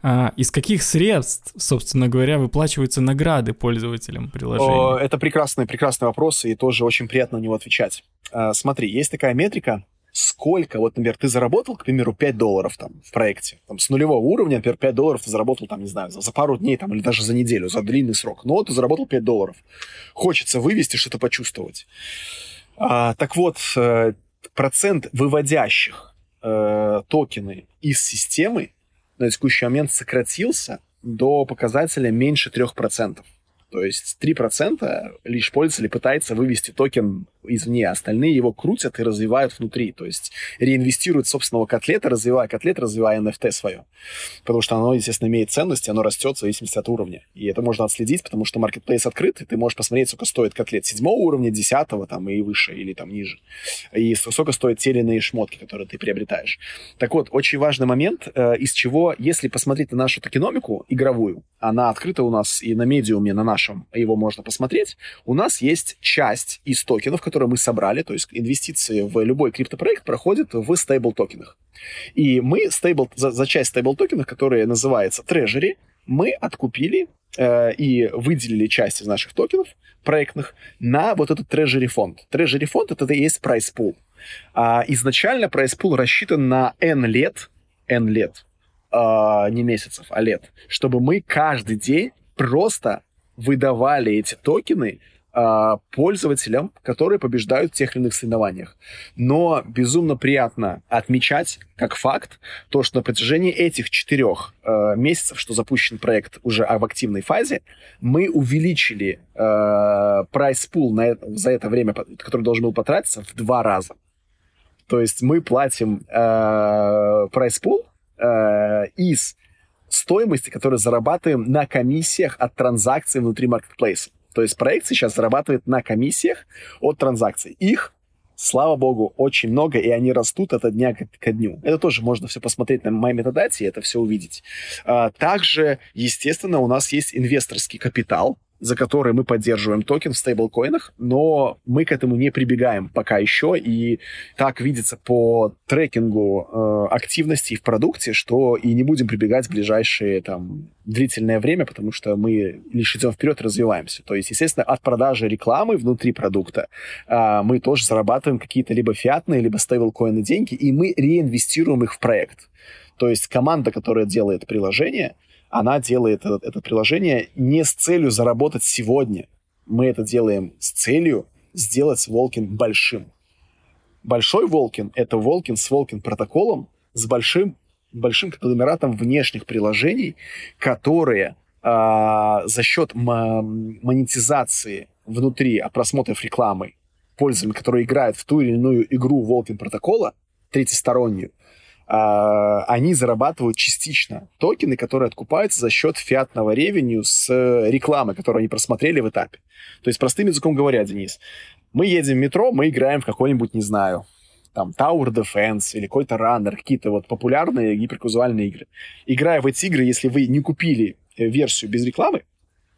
А, из каких средств, собственно говоря, выплачиваются награды пользователям приложения? О, это прекрасный, прекрасный вопрос, и тоже очень приятно на него отвечать. А, смотри, есть такая метрика, сколько, вот, например, ты заработал, к примеру, 5 долларов там в проекте, там, с нулевого уровня, например, 5 долларов ты заработал, там, не знаю, за, за пару дней там, или даже за неделю, за длинный срок, но ты заработал 5 долларов. Хочется вывести, что-то почувствовать. А, так вот, э, процент выводящих э, токены из системы на текущий момент сократился до показателя меньше 3%. То есть 3% лишь пользователь пытается вывести токен извне, остальные его крутят и развивают внутри, то есть реинвестируют собственного котлета, развивая котлет, развивая NFT свое. Потому что оно, естественно, имеет ценность, и оно растет в зависимости от уровня. И это можно отследить, потому что маркетплейс открыт, и ты можешь посмотреть, сколько стоит котлет седьмого уровня, десятого там и выше, или там ниже. И сколько стоят те или иные шмотки, которые ты приобретаешь. Так вот, очень важный момент, э, из чего, если посмотреть на нашу токеномику игровую, она открыта у нас и на медиуме, на нашем, его можно посмотреть, у нас есть часть из токенов, которые которые мы собрали, то есть инвестиции в любой криптопроект проходят в стейбл-токенах. И мы стейбл, за, за часть стейбл-токенов, которая называется Treasury, мы откупили э, и выделили часть из наших токенов проектных на вот этот Treasury фонд. Treasury фонд это и есть price pool. А изначально price pool рассчитан на N лет, N лет, э, не месяцев, а лет, чтобы мы каждый день просто выдавали эти токены пользователям, которые побеждают в тех или иных соревнованиях. Но безумно приятно отмечать, как факт, то, что на протяжении этих четырех э, месяцев, что запущен проект уже в активной фазе, мы увеличили э, prize pool на за это время, который должен был потратиться, в два раза. То есть мы платим э, prize pool э, из стоимости, которую зарабатываем на комиссиях от транзакций внутри маркетплейса. То есть проект сейчас зарабатывает на комиссиях от транзакций. Их слава богу, очень много, и они растут от дня ко дню. Это тоже можно все посмотреть на моей метадате и это все увидеть. А, также, естественно, у нас есть инвесторский капитал, за который мы поддерживаем токен в стейблкоинах, но мы к этому не прибегаем пока еще, и так видится по трекингу э, активностей в продукте, что и не будем прибегать в ближайшие там длительное время, потому что мы лишь идем вперед развиваемся. То есть, естественно, от продажи рекламы внутри продукта э, мы тоже зарабатываем какие-то либо фиатные, либо стейблкоины деньги, и мы реинвестируем их в проект. То есть команда, которая делает приложение, она делает это, это приложение не с целью заработать сегодня. Мы это делаем с целью сделать Волкин большим. Большой Волкин — это Волкин с Волкин протоколом, с большим, большим конгломератом внешних приложений, которые э, за счет монетизации внутри от просмотров рекламы пользователям, которые играют в ту или иную игру Волкин протокола, третьестороннюю, а, они зарабатывают частично токены, которые откупаются за счет фиатного ревеню с э, рекламы, которую они просмотрели в этапе. То есть, простым языком говоря, Денис, мы едем в метро, мы играем в какой-нибудь, не знаю, там, Tower Defense или какой-то Runner, какие-то вот популярные гиперказуальные игры. Играя в эти игры, если вы не купили э, версию без рекламы,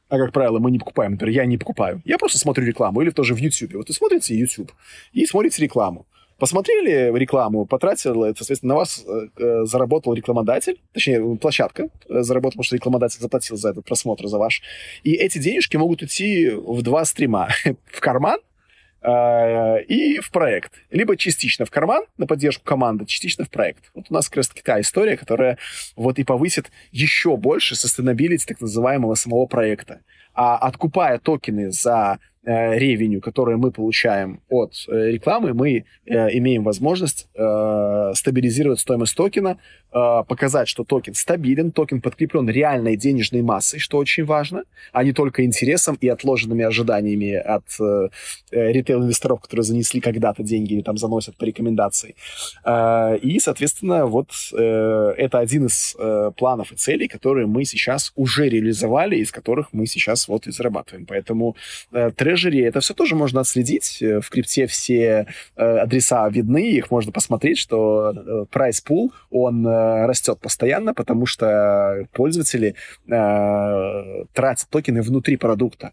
а, как правило, мы не покупаем, например, я не покупаю, я просто смотрю рекламу, или тоже в YouTube. Вот вы смотрите YouTube и смотрите рекламу. Посмотрели рекламу, потратил, соответственно, на вас э, э, заработал рекламодатель, точнее, площадка э, заработала, потому что рекламодатель заплатил за этот просмотр, за ваш. И эти денежки могут идти в два стрима. в карман э, и в проект. Либо частично в карман на поддержку команды, частично в проект. Вот у нас как раз таки та история, которая вот и повысит еще больше sustainability так называемого самого проекта. А откупая токены за revenue, которое мы получаем от э, рекламы, мы э, имеем возможность стабилизировать стоимость токена, показать, что токен стабилен, токен подкреплен реальной денежной массой, что очень важно, а не только интересом и отложенными ожиданиями от ритейл-инвесторов, которые занесли когда-то деньги или там заносят по рекомендации. И, соответственно, вот это один из планов и целей, которые мы сейчас уже реализовали, из которых мы сейчас вот и зарабатываем. Поэтому трэш трежери, это все тоже можно отследить. Э, в крипте все э, адреса видны, их можно посмотреть, что э, price pool, он растет постоянно, потому что пользователи тратят токены внутри продукта.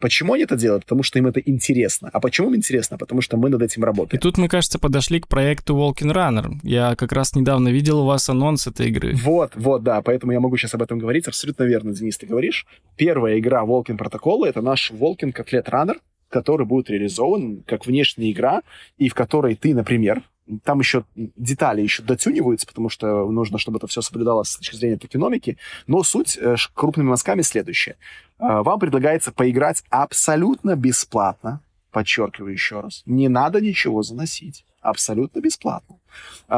Почему они это делают? Потому что им это интересно. А почему им интересно? Потому что мы над этим работаем. И тут мы, кажется, подошли к проекту Walking Runner. Я как раз недавно видел у вас анонс этой игры. Вот, вот, да. Поэтому я могу сейчас об этом говорить. Абсолютно верно, Денис, ты говоришь. Первая игра Walking Protocol — это наш Walking Котлет Runner, который будет реализован как внешняя игра, и в которой ты, например, там еще детали еще дотюниваются, потому что нужно, чтобы это все соблюдалось с точки зрения токеномики. Но суть э, крупными мазками следующая. Э, вам предлагается поиграть абсолютно бесплатно, подчеркиваю еще раз, не надо ничего заносить, абсолютно бесплатно, э,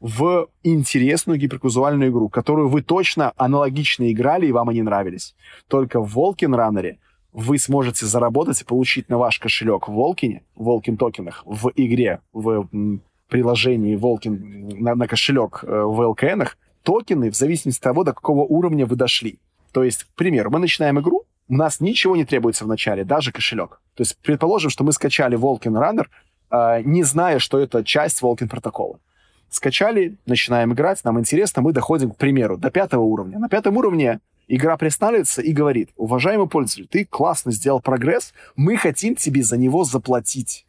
в интересную гиперказуальную игру, которую вы точно аналогично играли и вам они нравились. Только в Волкин Раннере вы сможете заработать и получить на ваш кошелек в Волкине, в Волкин токенах, в игре, в приложении Волкин на, на кошелек э, в ЛКНах, токены в зависимости от того, до какого уровня вы дошли. То есть, к примеру, мы начинаем игру, у нас ничего не требуется в начале, даже кошелек. То есть, предположим, что мы скачали Волкин Runner, э, не зная, что это часть Волкин протокола. Скачали, начинаем играть, нам интересно, мы доходим, к примеру, до пятого уровня. На пятом уровне игра приостанавливается и говорит, уважаемый пользователь, ты классно сделал прогресс, мы хотим тебе за него заплатить.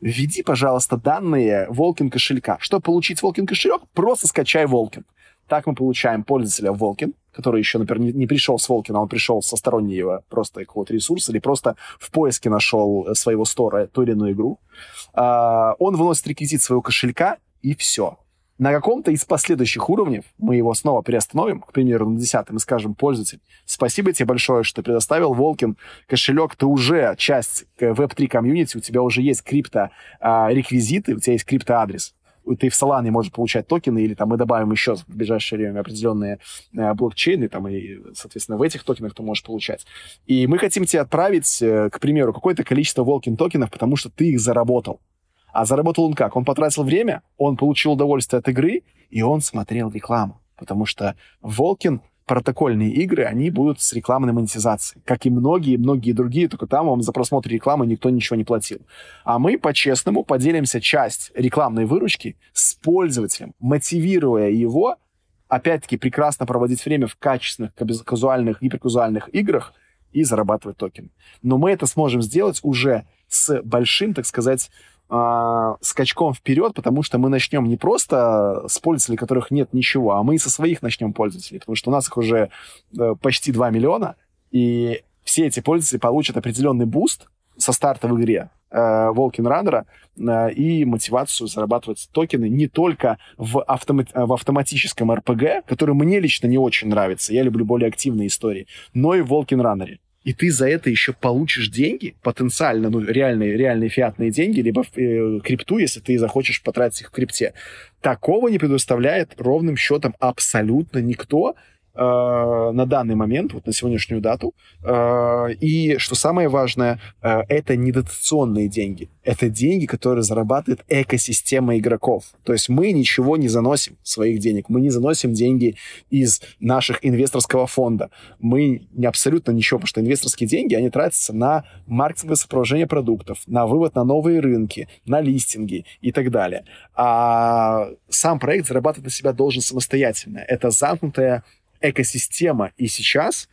Введи, пожалуйста, данные Волкин кошелька. Чтобы получить Волкин кошелек, просто скачай Волкин. Так мы получаем пользователя Волкин, который еще, например, не, пришел с Волкина, он пришел со стороннего просто какого-то ресурса или просто в поиске нашел своего стора ту или иную игру. А, он выносит реквизит своего кошелька, и все на каком-то из последующих уровней мы его снова переостановим, к примеру, на 10 и скажем, пользователь, спасибо тебе большое, что предоставил Волкин кошелек, ты уже часть Web3 комьюнити, у тебя уже есть крипто-реквизиты, у тебя есть крипто-адрес ты в Solana можешь получать токены, или там мы добавим еще в ближайшее время определенные э, блокчейны, там, и, соответственно, в этих токенах ты можешь получать. И мы хотим тебе отправить, э, к примеру, какое-то количество Волкин токенов, потому что ты их заработал. А заработал он как? Он потратил время, он получил удовольствие от игры, и он смотрел рекламу. Потому что Волкин протокольные игры, они будут с рекламной монетизацией, как и многие-многие другие, только там вам за просмотр рекламы никто ничего не платил. А мы по-честному поделимся часть рекламной выручки с пользователем, мотивируя его, опять-таки, прекрасно проводить время в качественных, казуальных, гиперказуальных играх и зарабатывать токен. Но мы это сможем сделать уже с большим, так сказать, э, скачком вперед, потому что мы начнем не просто с пользователей, которых нет ничего, а мы со своих начнем пользователей, потому что у нас их уже э, почти 2 миллиона, и все эти пользователи получат определенный буст со старта в игре э, Walken Runner а э, и мотивацию зарабатывать токены не только в, автомат, в автоматическом РПГ, который мне лично не очень нравится, я люблю более активные истории, но и в Волкин Раннере и ты за это еще получишь деньги, потенциально, ну, реальные, реальные фиатные деньги, либо э, крипту, если ты захочешь потратить их в крипте. Такого не предоставляет ровным счетом абсолютно никто, на данный момент, вот на сегодняшнюю дату. Э, и что самое важное, э, это не дотационные деньги. Это деньги, которые зарабатывает экосистема игроков. То есть мы ничего не заносим своих денег. Мы не заносим деньги из наших инвесторского фонда. Мы не абсолютно ничего, потому что инвесторские деньги, они тратятся на маркетинговое сопровождение продуктов, на вывод на новые рынки, на листинги и так далее. А сам проект зарабатывать на себя должен самостоятельно. Это замкнутая экосистема. И сейчас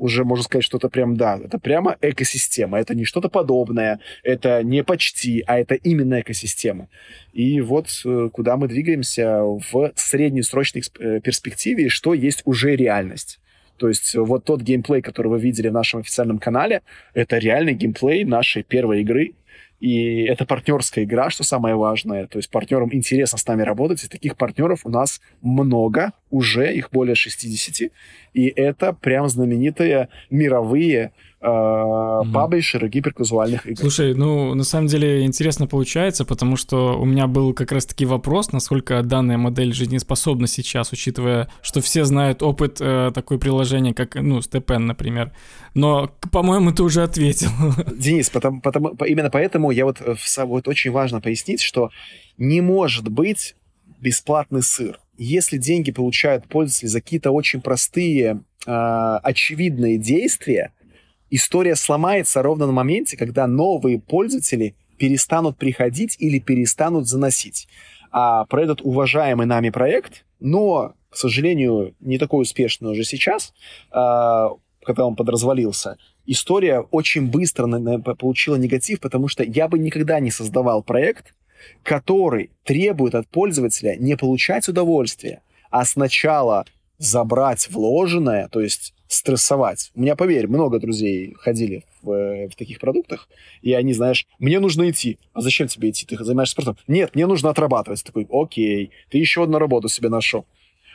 уже можно сказать, что это прям, да, это прямо экосистема. Это не что-то подобное, это не почти, а это именно экосистема. И вот э, куда мы двигаемся в среднесрочной э, перспективе, что есть уже реальность. То есть вот тот геймплей, который вы видели в нашем официальном канале, это реальный геймплей нашей первой игры, и это партнерская игра, что самое важное. То есть партнерам интересно с нами работать, и таких партнеров у нас много, уже их более 60. И это прям знаменитые мировые mm-hmm. паблишеры гиперказуальных игр. Слушай, ну, на самом деле интересно получается, потому что у меня был как раз-таки вопрос, насколько данная модель жизнеспособна сейчас, учитывая, что все знают опыт э, такой приложения, как, ну, Степен, например. Но, по-моему, ты уже ответил. Денис, потому, потому, именно поэтому я вот, э, вот очень важно пояснить, что не может быть бесплатный сыр. Если деньги получают пользователи за какие-то очень простые, э, очевидные действия, история сломается ровно на моменте, когда новые пользователи перестанут приходить или перестанут заносить. А про этот уважаемый нами проект, но, к сожалению, не такой успешный уже сейчас, а, когда он подразвалился, история очень быстро получила негатив, потому что я бы никогда не создавал проект, который требует от пользователя не получать удовольствие, а сначала забрать вложенное, то есть стрессовать. У меня, поверь, много друзей ходили в, в таких продуктах, и они, знаешь, мне нужно идти. А зачем тебе идти? Ты занимаешься спортом? Нет, мне нужно отрабатывать. Ты такой, окей, ты еще одну работу себе нашел.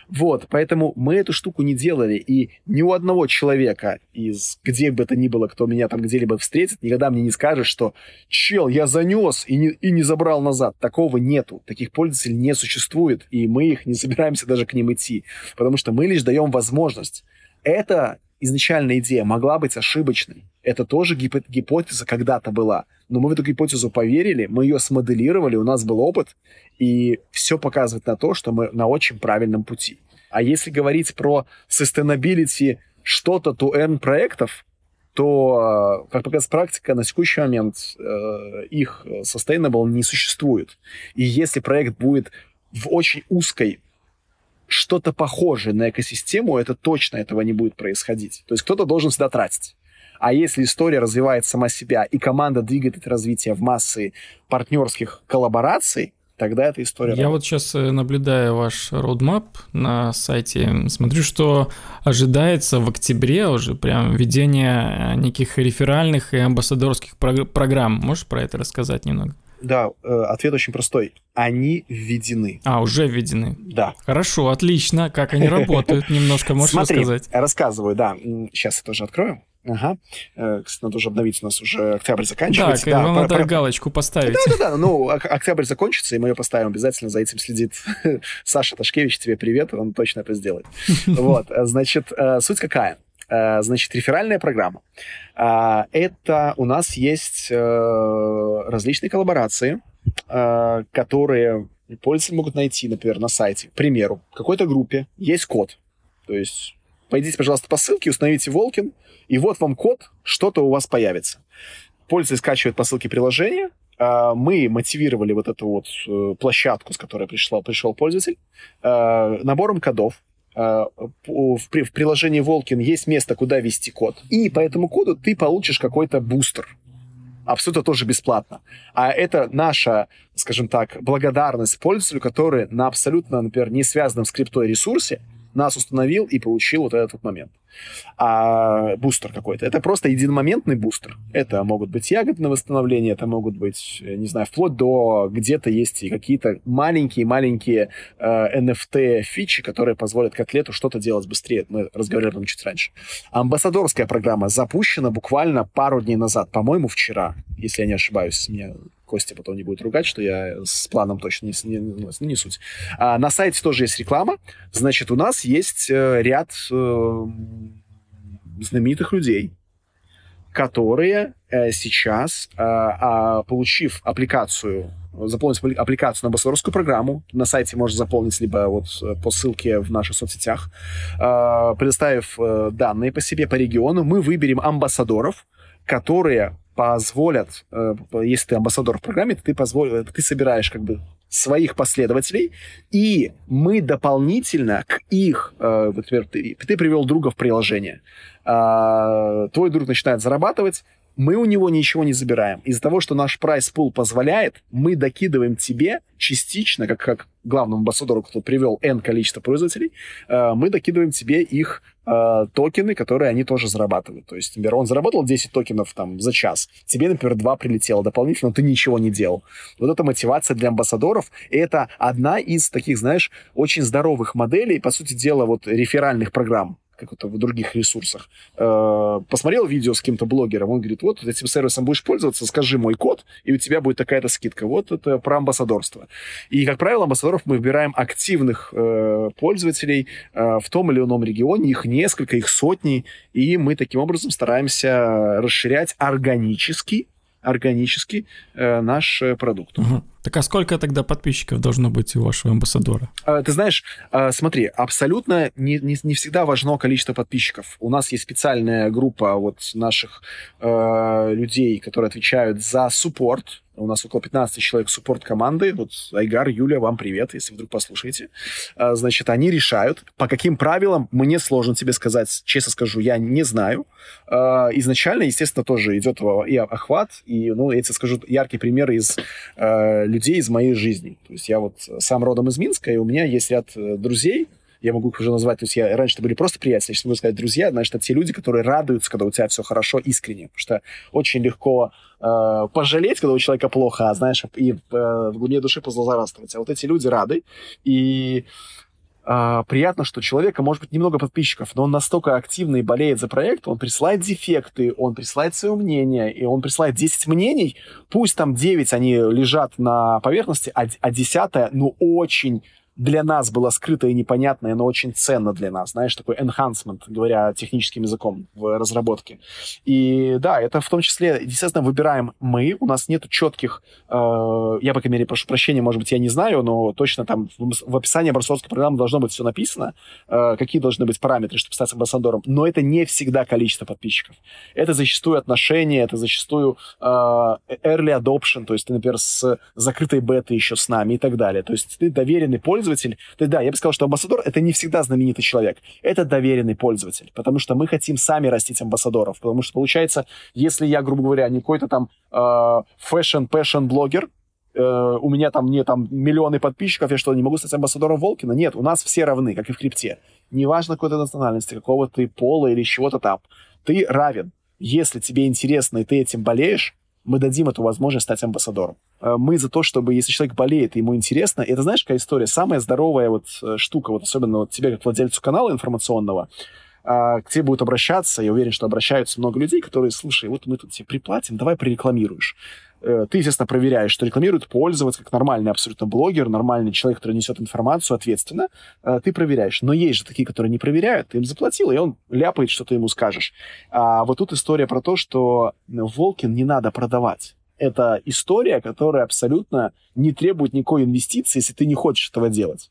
Вот, поэтому мы эту штуку не делали, и ни у одного человека из где бы это ни было, кто меня там где-либо встретит, никогда мне не скажет, что «Чел, я занес и не, и не забрал назад». Такого нету. Таких пользователей не существует, и мы их не собираемся даже к ним идти, потому что мы лишь даем возможность. Это изначальная идея могла быть ошибочной. Это тоже гип- гипотеза когда-то была. Но мы в эту гипотезу поверили, мы ее смоделировали, у нас был опыт, и все показывает на то, что мы на очень правильном пути. А если говорить про sustainability что-то to earn проектов, то, как показывает практика, на текущий момент э, их sustainable не существует. И если проект будет в очень узкой что-то похожее на экосистему, это точно этого не будет происходить. То есть кто-то должен сюда тратить. А если история развивает сама себя, и команда двигает это развитие в массы партнерских коллабораций, тогда эта история... Я работает. вот сейчас э, наблюдаю ваш roadmap на сайте, смотрю, что ожидается в октябре уже прям введение э, неких реферальных и амбассадорских программ. Можешь про это рассказать немного? Да, э, ответ очень простой. Они введены. А, уже введены? Да. Хорошо, отлично. Как они работают? Немножко можешь Смотри, рассказать? рассказываю, да. Сейчас я тоже открою. Ага. Э, кстати, надо уже обновить, у нас уже октябрь заканчивается. Так, да, вам надо про... галочку поставить. Да-да-да, ну, октябрь закончится, и мы ее поставим обязательно, за этим следит Саша Ташкевич, тебе привет, он точно это сделает. Вот, э, значит, суть какая? Э, значит, реферальная программа. Э, это у нас есть э, различные коллаборации, которые пользователи могут найти, например, на сайте. К примеру, в какой-то группе есть код. То есть пойдите, пожалуйста, по ссылке, установите Волкин, и вот вам код, что-то у вас появится. Пользователь скачивает по ссылке приложение, мы мотивировали вот эту вот площадку, с которой пришла, пришел пользователь, набором кодов, Э, в, в приложении Волкин есть место, куда ввести код. И по этому коду ты получишь какой-то бустер. Абсолютно тоже бесплатно. А это наша, скажем так, благодарность пользователю, который на абсолютно, например, не связанном с криптой ресурсе нас установил и получил вот этот вот момент. А бустер какой-то. Это просто единомоментный бустер. Это могут быть ягодные восстановления, это могут быть, не знаю, вплоть до где-то есть и какие-то маленькие-маленькие э, NFT-фичи, которые позволят котлету что-то делать быстрее. Мы разговаривали этом чуть раньше. Амбассадорская программа запущена буквально пару дней назад, по-моему, вчера, если я не ошибаюсь. Мне Костя потом не будет ругать, что я с планом точно не, не, не, не суть. А, на сайте тоже есть реклама. Значит, у нас есть э, ряд э, знаменитых людей, которые э, сейчас, э, э, получив аппликацию, заполнить аппликацию на амбассадорскую программу, на сайте можно заполнить либо вот э, по ссылке в наших соцсетях, э, предоставив э, данные по себе, по региону, мы выберем амбассадоров, которые позволят, э, если ты амбассадор в программе, ты, позволь, ты собираешь как бы своих последователей, и мы дополнительно к их, э, например, ты, ты привел друга в приложение, э, твой друг начинает зарабатывать, мы у него ничего не забираем. Из-за того, что наш прайс пул позволяет, мы докидываем тебе частично, как, как главному амбассадору, кто привел N количество пользователей, э, мы докидываем тебе их э, токены, которые они тоже зарабатывают. То есть, например, он заработал 10 токенов там за час, тебе, например, 2 прилетело дополнительно, ты ничего не делал. Вот это мотивация для амбассадоров, это одна из таких, знаешь, очень здоровых моделей, по сути дела, вот реферальных программ как это в других ресурсах, э, посмотрел видео с каким-то блогером, он говорит, вот этим сервисом будешь пользоваться, скажи мой код, и у тебя будет такая-то скидка. Вот это про амбассадорство. И, как правило, амбассадоров мы выбираем активных э, пользователей э, в том или ином регионе, их несколько, их сотни, и мы таким образом стараемся расширять органически органически наш продукт. Угу. Так а сколько тогда подписчиков должно быть у вашего амбассадора? А, ты знаешь, а, смотри, абсолютно не, не, не всегда важно количество подписчиков. У нас есть специальная группа вот наших э, людей, которые отвечают за суппорт у нас около 15 человек суппорт-команды. Вот Айгар, Юля, вам привет, если вдруг послушаете. А, значит, они решают, по каким правилам, мне сложно тебе сказать, честно скажу, я не знаю. А, изначально, естественно, тоже идет и охват, и, ну, я тебе скажу, яркий пример из а, людей из моей жизни. То есть я вот сам родом из Минска, и у меня есть ряд э, друзей, я могу их уже назвать, то есть я раньше это были просто приятели, сейчас могу сказать друзья, значит, это те люди, которые радуются, когда у тебя все хорошо, искренне, потому что очень легко э, пожалеть, когда у человека плохо, а знаешь, и э, в глубине души позлозарствовать. А вот эти люди рады, и Uh, приятно, что человека может быть немного подписчиков, но он настолько активно и болеет за проект, он присылает дефекты, он присылает свое мнение, и он присылает 10 мнений, пусть там 9 они лежат на поверхности, а, а 10, ну, очень для нас было скрыто и непонятно, но очень ценно для нас, знаешь, такой enhancement, говоря техническим языком в разработке. И да, это в том числе, естественно, выбираем мы, у нас нет четких, э, я, по крайней мере, прошу прощения, может быть, я не знаю, но точно там в, в описании образцовской программы должно быть все написано, э, какие должны быть параметры, чтобы стать амбассадором, но это не всегда количество подписчиков. Это зачастую отношения, это зачастую э, early adoption, то есть ты, например, с закрытой бетой еще с нами и так далее. То есть ты доверенный пользователь, пользователь, то да, я бы сказал, что амбассадор — это не всегда знаменитый человек, это доверенный пользователь, потому что мы хотим сами растить амбассадоров, потому что получается, если я, грубо говоря, не какой-то там фэшн-пэшн-блогер, Э, у меня там не там миллионы подписчиков, я что, не могу стать амбассадором Walken а? Нет, у нас все равны, как и в крипте. Неважно какой ты национальности, какого ты пола или чего-то там. Ты равен. Если тебе интересно и ты этим болеешь, мы дадим эту возможность стать амбассадором. Э, мы за то, чтобы, если человек болеет, и ему интересно, это знаешь, какая история? Самая здоровая вот э, штука, вот особенно вот тебе, как владельцу канала информационного, а, к тебе будут обращаться, я уверен, что обращаются много людей, которые, слушай, вот мы тут тебе приплатим, давай прорекламируешь. Э, ты, естественно, проверяешь, что рекламирует пользователь, как нормальный абсолютно блогер, нормальный человек, который несет информацию ответственно, э, ты проверяешь. Но есть же такие, которые не проверяют, ты им заплатил, и он ляпает, что ты ему скажешь. А вот тут история про то, что Волкин не надо продавать. Это история, которая абсолютно не требует никакой инвестиции, если ты не хочешь этого делать.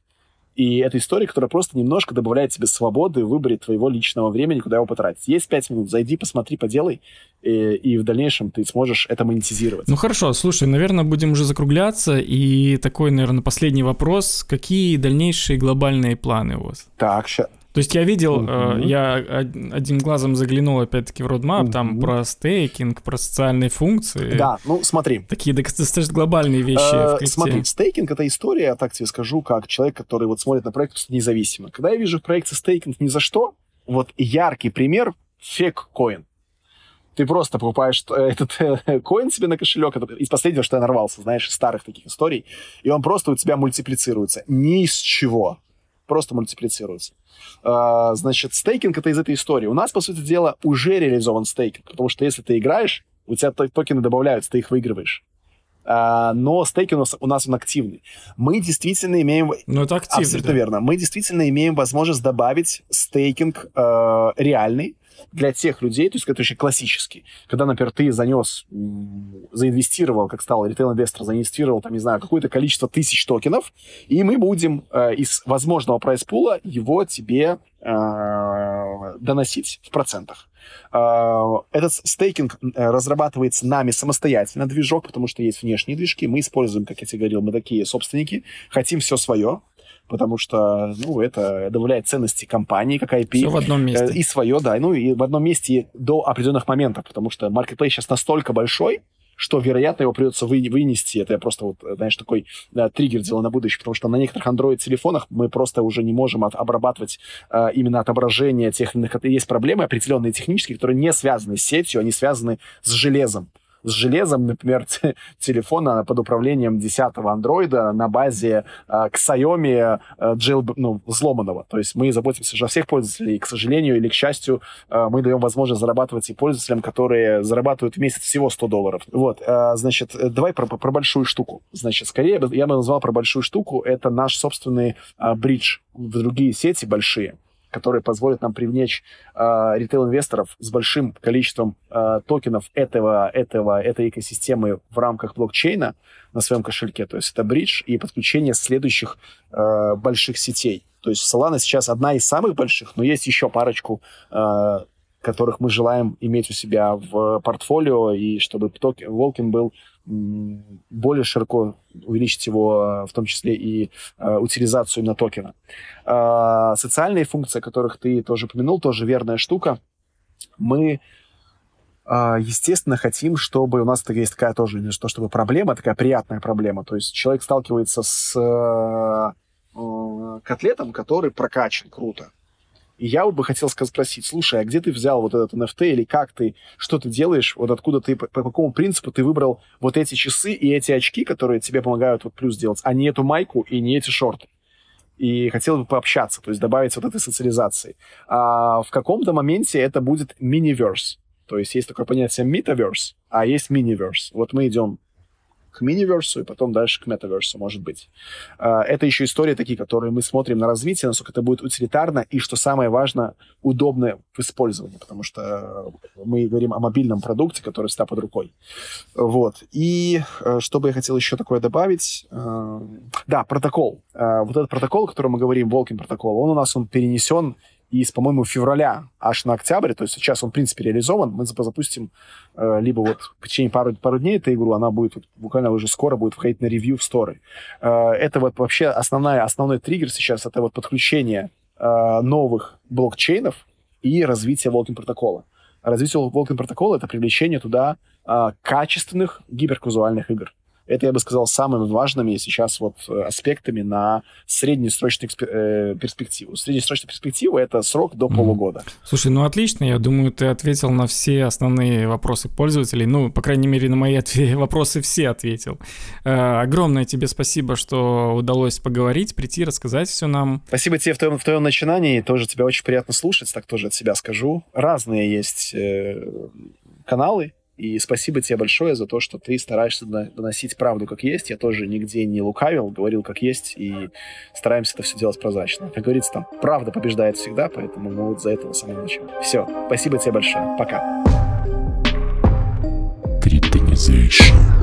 И это история, которая просто немножко добавляет тебе свободы в выборе твоего личного времени, куда его потратить. Есть пять минут, зайди, посмотри, поделай, и, и в дальнейшем ты сможешь это монетизировать. Ну хорошо, слушай, наверное, будем уже закругляться. И такой, наверное, последний вопрос. Какие дальнейшие глобальные планы у вас? Так, сейчас то есть я видел, mm-hmm. э, я одним глазом заглянул опять-таки в roadmap, mm-hmm. там про стейкинг, про социальные функции. Да, ну смотри. Такие достаточно глобальные вещи э, в крипте. Смотри, стейкинг — это история, так тебе скажу, как человек, который вот смотрит на проект независимо. Когда я вижу в проекте стейкинг ни за что, вот яркий пример — фек-коин. Ты просто покупаешь э, этот э, коин себе на кошелек, это из последнего, что я нарвался, знаешь, из старых таких историй, и он просто у тебя мультиплицируется. Ни с чего просто мультиплицируется. А, значит, стейкинг — это из этой истории. У нас, по сути дела, уже реализован стейкинг, потому что если ты играешь, у тебя токены добавляются, ты их выигрываешь. Uh, но стейкинг у нас, у нас он активный. Мы действительно имеем... Ну, это активно. Абсолютно да. верно. Мы действительно имеем возможность добавить стейкинг uh, реальный, для тех людей, то есть это очень классический, когда, например, ты занес, заинвестировал, как стал ритейл-инвестор, заинвестировал, там, не знаю, какое-то количество тысяч токенов, и мы будем э, из возможного прайс-пула его тебе э, доносить в процентах. Uh, этот стейкинг uh, разрабатывается нами самостоятельно, движок, потому что есть внешние движки. Мы используем, как я тебе говорил, мы такие собственники, хотим все свое потому что, ну, это добавляет ценности компании, как IP. Все в одном э, месте. И свое, да, ну, и в одном месте до определенных моментов, потому что marketplace сейчас настолько большой, что, вероятно, его придется вы, вынести. Это я просто, вот, знаешь, такой да, триггер делаю на будущее, потому что на некоторых Android-телефонах мы просто уже не можем от, обрабатывать э, именно отображение тех или иных... Есть проблемы определенные технические, которые не связаны с сетью, они связаны с железом с железом, например, телефона под управлением 10-го андроида на базе э, Xiaomi jail, ну, взломанного. То есть мы заботимся же о всех пользователей, и, к сожалению или к счастью, э, мы даем возможность зарабатывать и пользователям, которые зарабатывают в месяц всего 100 долларов. Вот, значит, давай про, про большую штуку. Значит, скорее я бы назвал про большую штуку, это наш собственный бридж в другие сети большие которые позволят нам привлечь э, ритейл-инвесторов с большим количеством э, токенов этого, этого, этой экосистемы в рамках блокчейна на своем кошельке. То есть это бридж и подключение следующих э, больших сетей. То есть Solana сейчас одна из самых больших, но есть еще парочку э, которых мы желаем иметь у себя в портфолио, и чтобы Волкин был более широко увеличить его, в том числе и э, утилизацию именно токена. Социальные функции, о которых ты тоже упомянул, тоже верная штука. Мы, э, естественно, хотим, чтобы у нас есть такая тоже, не то чтобы проблема, такая приятная проблема. То есть человек сталкивается с э, э, котлетом, который прокачан круто. И я бы хотел спросить, слушай, а где ты взял вот этот NFT или как ты, что ты делаешь, вот откуда ты, по, по какому принципу ты выбрал вот эти часы и эти очки, которые тебе помогают вот плюс делать, а не эту майку и не эти шорты? И хотел бы пообщаться, то есть добавить вот этой социализации. А в каком-то моменте это будет мини-верс. То есть есть такое понятие metaverse, а есть mini-verse. Вот мы идем к мини-версу и потом дальше к метаверсу, может быть. А, это еще истории такие, которые мы смотрим на развитие, насколько это будет утилитарно и, что самое важное, удобно в использовании, потому что мы говорим о мобильном продукте, который всегда под рукой. Вот. И э, что бы я хотел еще такое добавить? Э, да, протокол. Э, вот этот протокол, о котором мы говорим, Волкин протокол, он у нас он перенесен из, по-моему, февраля аж на октябрь, то есть сейчас он, в принципе, реализован, мы запустим э, либо вот в течение пару, пару дней эту игру, она будет вот, буквально уже скоро будет входить на ревью в сторы. Э, это вот вообще основная, основной триггер сейчас, это вот подключение э, новых блокчейнов и развитие Волкин протокола. Развитие Волкин протокола — это привлечение туда э, качественных гиперказуальных игр. Это, я бы сказал, самыми важными сейчас вот э, аспектами на среднесрочную э, перспективу. Среднесрочная перспектива — это срок до полугода. Слушай, ну отлично. Я думаю, ты ответил на все основные вопросы пользователей. Ну, по крайней мере, на мои вопросы все ответил. Э, огромное тебе спасибо, что удалось поговорить, прийти, рассказать все нам. Спасибо тебе в твоем, в твоем начинании. Тоже тебя очень приятно слушать, так тоже от себя скажу. Разные есть каналы, и спасибо тебе большое за то, что ты стараешься доносить правду как есть. Я тоже нигде не лукавил, говорил как есть, и стараемся это все делать прозрачно. Как говорится, там правда побеждает всегда, поэтому мы вот за этого самого начала. Все, спасибо тебе большое. Пока. Криптонизация.